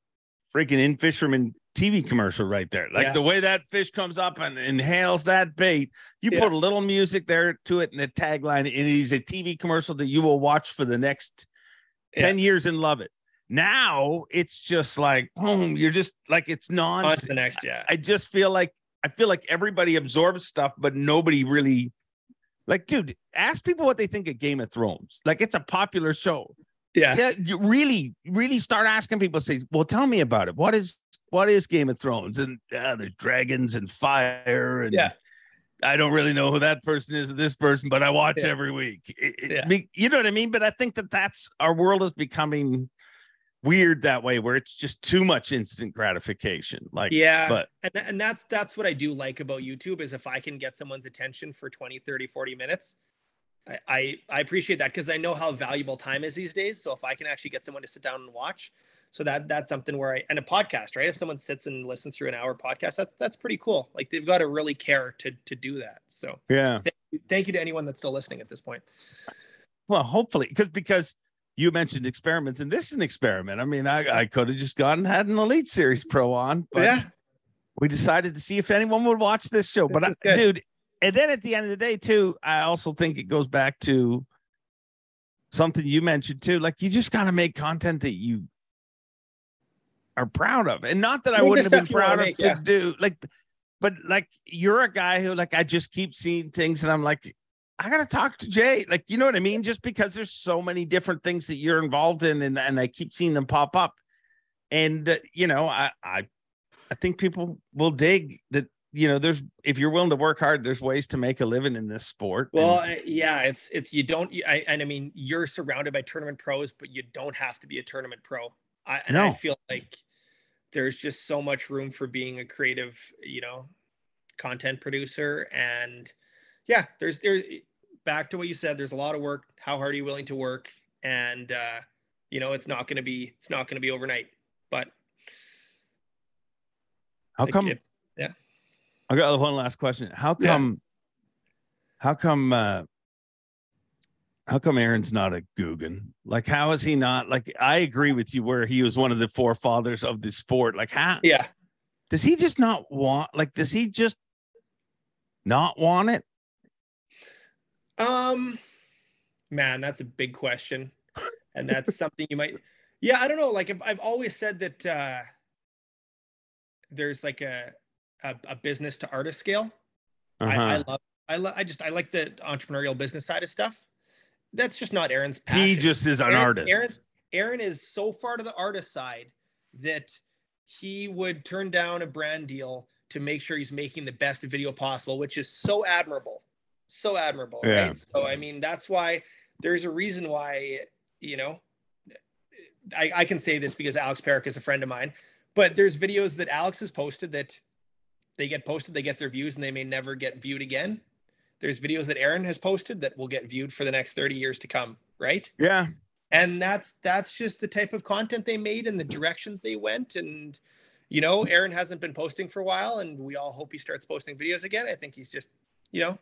freaking In-Fisherman tv commercial right there like Yeah. the way that fish comes up and inhales that bait you Yeah. put a little music there to it and a tagline and it is a tv commercial that you will watch for the next Yeah. 10 years and love it now it's just like boom you're just like it's non the next, yeah. i just feel like I feel like everybody absorbs stuff, but nobody really like, dude, ask people what they think of Game of Thrones. Like it's a popular show. Yeah. Yeah, you really, really start asking people, say, well, tell me about it. What is what is Game of Thrones? And uh, there's dragons and fire and Yeah. I don't really know who that person is, this person, but I watch Yeah. every week. It- it- Yeah. you know what I mean? But I think that that's our world is becoming weird that way, where it's just too much instant gratification. Like, Yeah. but and, and that's that's what I do like about YouTube is if I can get someone's attention for 20, 30, 40 minutes. I, I, I appreciate that because I know how valuable time is these days. So if I can actually get someone to sit down and watch, so that that's something where I and a podcast, right? If someone sits and listens through an hour podcast, that's that's pretty cool. Like they've got to really care to to do that. So yeah. thank you to anyone that's still listening at this point. Well, hopefully, because because you mentioned experiments, and this is an experiment. I mean, I, I could have just gone and had an Elite Series Pro on, but yeah, we decided to see if anyone would watch this show. But I, dude, and then at the end of the day, too, I also think it goes back to something you mentioned too. Like you just got to make content that you are proud of, and not that I the wouldn't have been stuff you wanna proud of make, to yeah. do. Like, but like you're a guy who like I just keep seeing things, and I'm like. I gotta talk to Jay. Like, you know what I mean? Just because there's so many different things that you're involved in, and, and I keep seeing them pop up. And uh, you know, I, I I think people will dig that, you know, there's if you're willing to work hard, there's ways to make a living in this sport. Well, And- yeah, it's it's you don't. I and I mean, you're surrounded by tournament pros, but you don't have to be a tournament pro. I and I feel like there's just so much room for being a creative, you know, content producer. And yeah, there's there. Back to what you said. There's a lot of work. How hard are you willing to work? And uh, you know, it's not going to be it's not going to be overnight. But how like, come yeah. I got one last question. How Yeah. come how come uh how come Aaron's not a Guggen? Like how is he not like I agree with you where he was one of the forefathers of the sport. Like how yeah, does he just not want like does he just not want it? Um, man, that's a big question, and that's something you might. Yeah, I don't know. Like I've, I've always said that uh, there's like a, a a business to artist scale. I, I Uh-huh. love. I love. I just I like the entrepreneurial business side of stuff. That's just not Aaron's passion. he just is an Aaron's- artist. Aaron's Aaron is so far to the artist side that he would turn down a brand deal to make sure he's making the best video possible, which is so admirable. So admirable. Yeah. Right. So I mean, that's why there's a reason why, you know, I, I can say this because Alex Peric is a friend of mine, but there's videos that Alex has posted that they get posted, they get their views, and they may never get viewed again. There's videos that Aaron has posted that will get viewed for the next 30 years to come, right? yeah. and that's that's just the type of content they made and the directions they went and you know aaron hasn't been posting for a while and we all hope he starts posting videos again i think he's just you know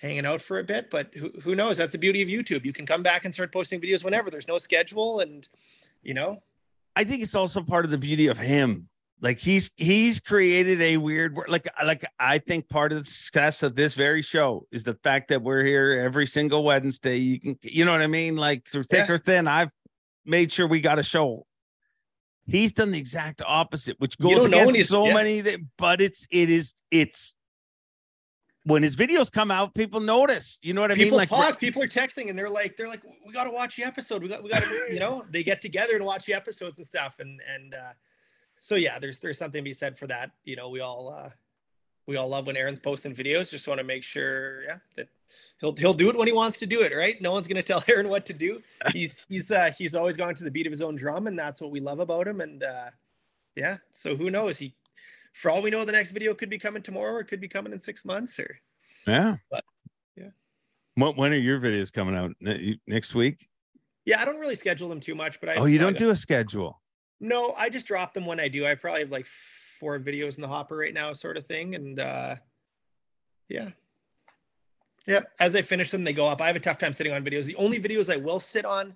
hanging out for a bit but who, who knows that's the beauty of youtube you can come back and start posting videos whenever there's no schedule and you know I think it's also part of the beauty of him. Like he's he's created a weird like like I think part of the success of this very show is the fact that we're here every single Wednesday. You can you know what I mean? Like through thick Yeah. or thin, I've made sure we got a show. He's done the exact opposite, which goes don't know when against so yeah. many. That, but it's it is it's when his videos come out, people notice. You know what I people mean? Like talk people are texting and they're like they're like we got to watch the episode. We got we got to you know they get together and watch the episodes and stuff. And and uh so yeah there's there's something to be said for that. You know we all uh we all love when aaron's posting videos. Just want to make sure yeah that he'll he'll do it when he wants to do it right? No one's going to tell aaron what to do. He's he's uh he's always gone to the beat of his own drum and that's what we love about him. And uh yeah so who knows? He for all we know the next video could be coming tomorrow or it could be coming in six months or yeah, But, yeah. When, when are your videos coming out next week? Yeah, I don't really schedule them too much, but I Oh, you don't do a schedule. No, I just drop them when I do. I probably have like four videos in the hopper right now, sort of thing. And uh yeah. Yeah. As I finish them, they go up. I have a tough time sitting on videos. The only videos I will sit on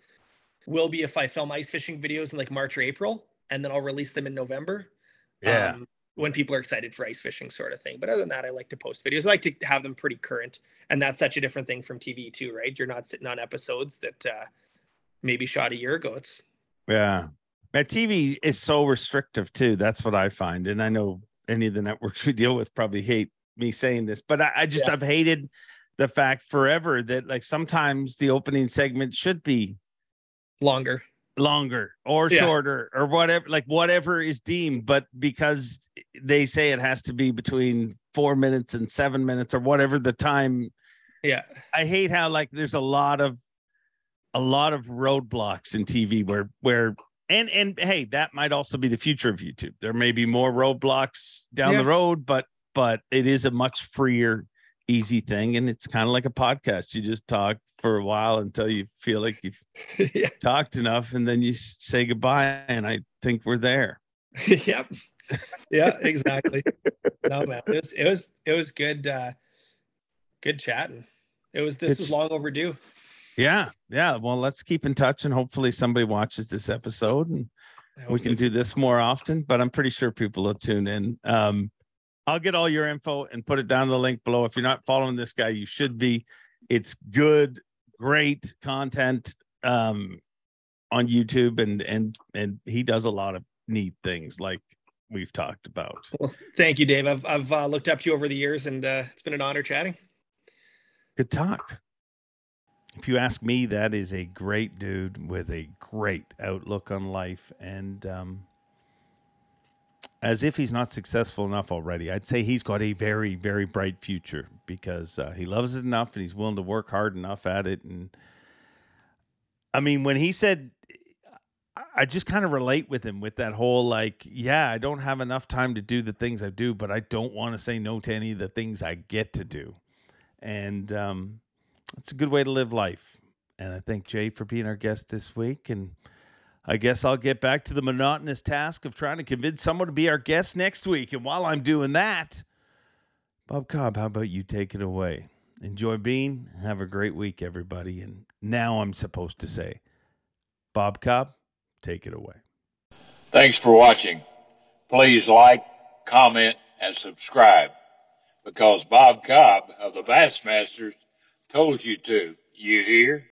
will be if I film ice fishing videos in like March or April, and then I'll release them in November. um, when people are excited for ice fishing, sort of thing. But other than that, I like to post videos. I like to have them pretty current, and that's such a different thing from TV too, right? You're not sitting on episodes that uh, maybe shot a year ago. It's Yeah. Man, TV is so restrictive too. That's what I find. And I know any of the networks we deal with probably hate me saying this, but I, I just Yeah. I've hated the fact forever that like sometimes the opening segment should be Longer. Longer or Yeah. shorter or whatever like whatever is deemed but because they say it has to be between four minutes and seven minutes or whatever the time Yeah. i hate how like there's a lot of a lot of roadblocks in tv where where and and hey that might also be the future of youtube there may be more roadblocks down Yeah. the road but but it is a much freer easy thing and it's kind of like a podcast you just talk for a while until you feel like you've yeah. talked enough and then you say goodbye and i think we're there yep. Yeah, exactly. no man. It was it was it was good uh good chatting. It was this was long overdue. yeah yeah well let's keep in touch and hopefully somebody watches this episode and we can do this more often but i'm pretty sure people will tune in um i'll get all your info and put it down in the link below if you're not following this guy you should be it's good great content um on youtube and and and he does a lot of neat things like we've talked about Well, thank you, Dave. I've I've uh, looked up to you over the years, and uh, it's been an honor chatting. good talk. If you ask me, that is a great dude with a great outlook on life. And um, as if he's not successful enough already, I'd say he's got a very, very bright future because uh, he loves it enough and he's willing to work hard enough at it. And I mean, when he said, I- just kind of relate with him with that whole like, yeah, I don't have enough time to do the things I do, but I don't want to say no to any of the things I get to do and um, it's a good way to live life. And I thank Jay for being our guest this week. And I guess I'll get back to the monotonous task of trying to convince someone to be our guest next week. And while I'm doing that, Bob Cobb, how about you take it away? Enjoy being. Have a great week, everybody. And now I'm supposed to say, Bob Cobb, take it away. Thanks for watching. Please like, comment, and subscribe because Bob Cobb of the Bassmasters told you to. You hear?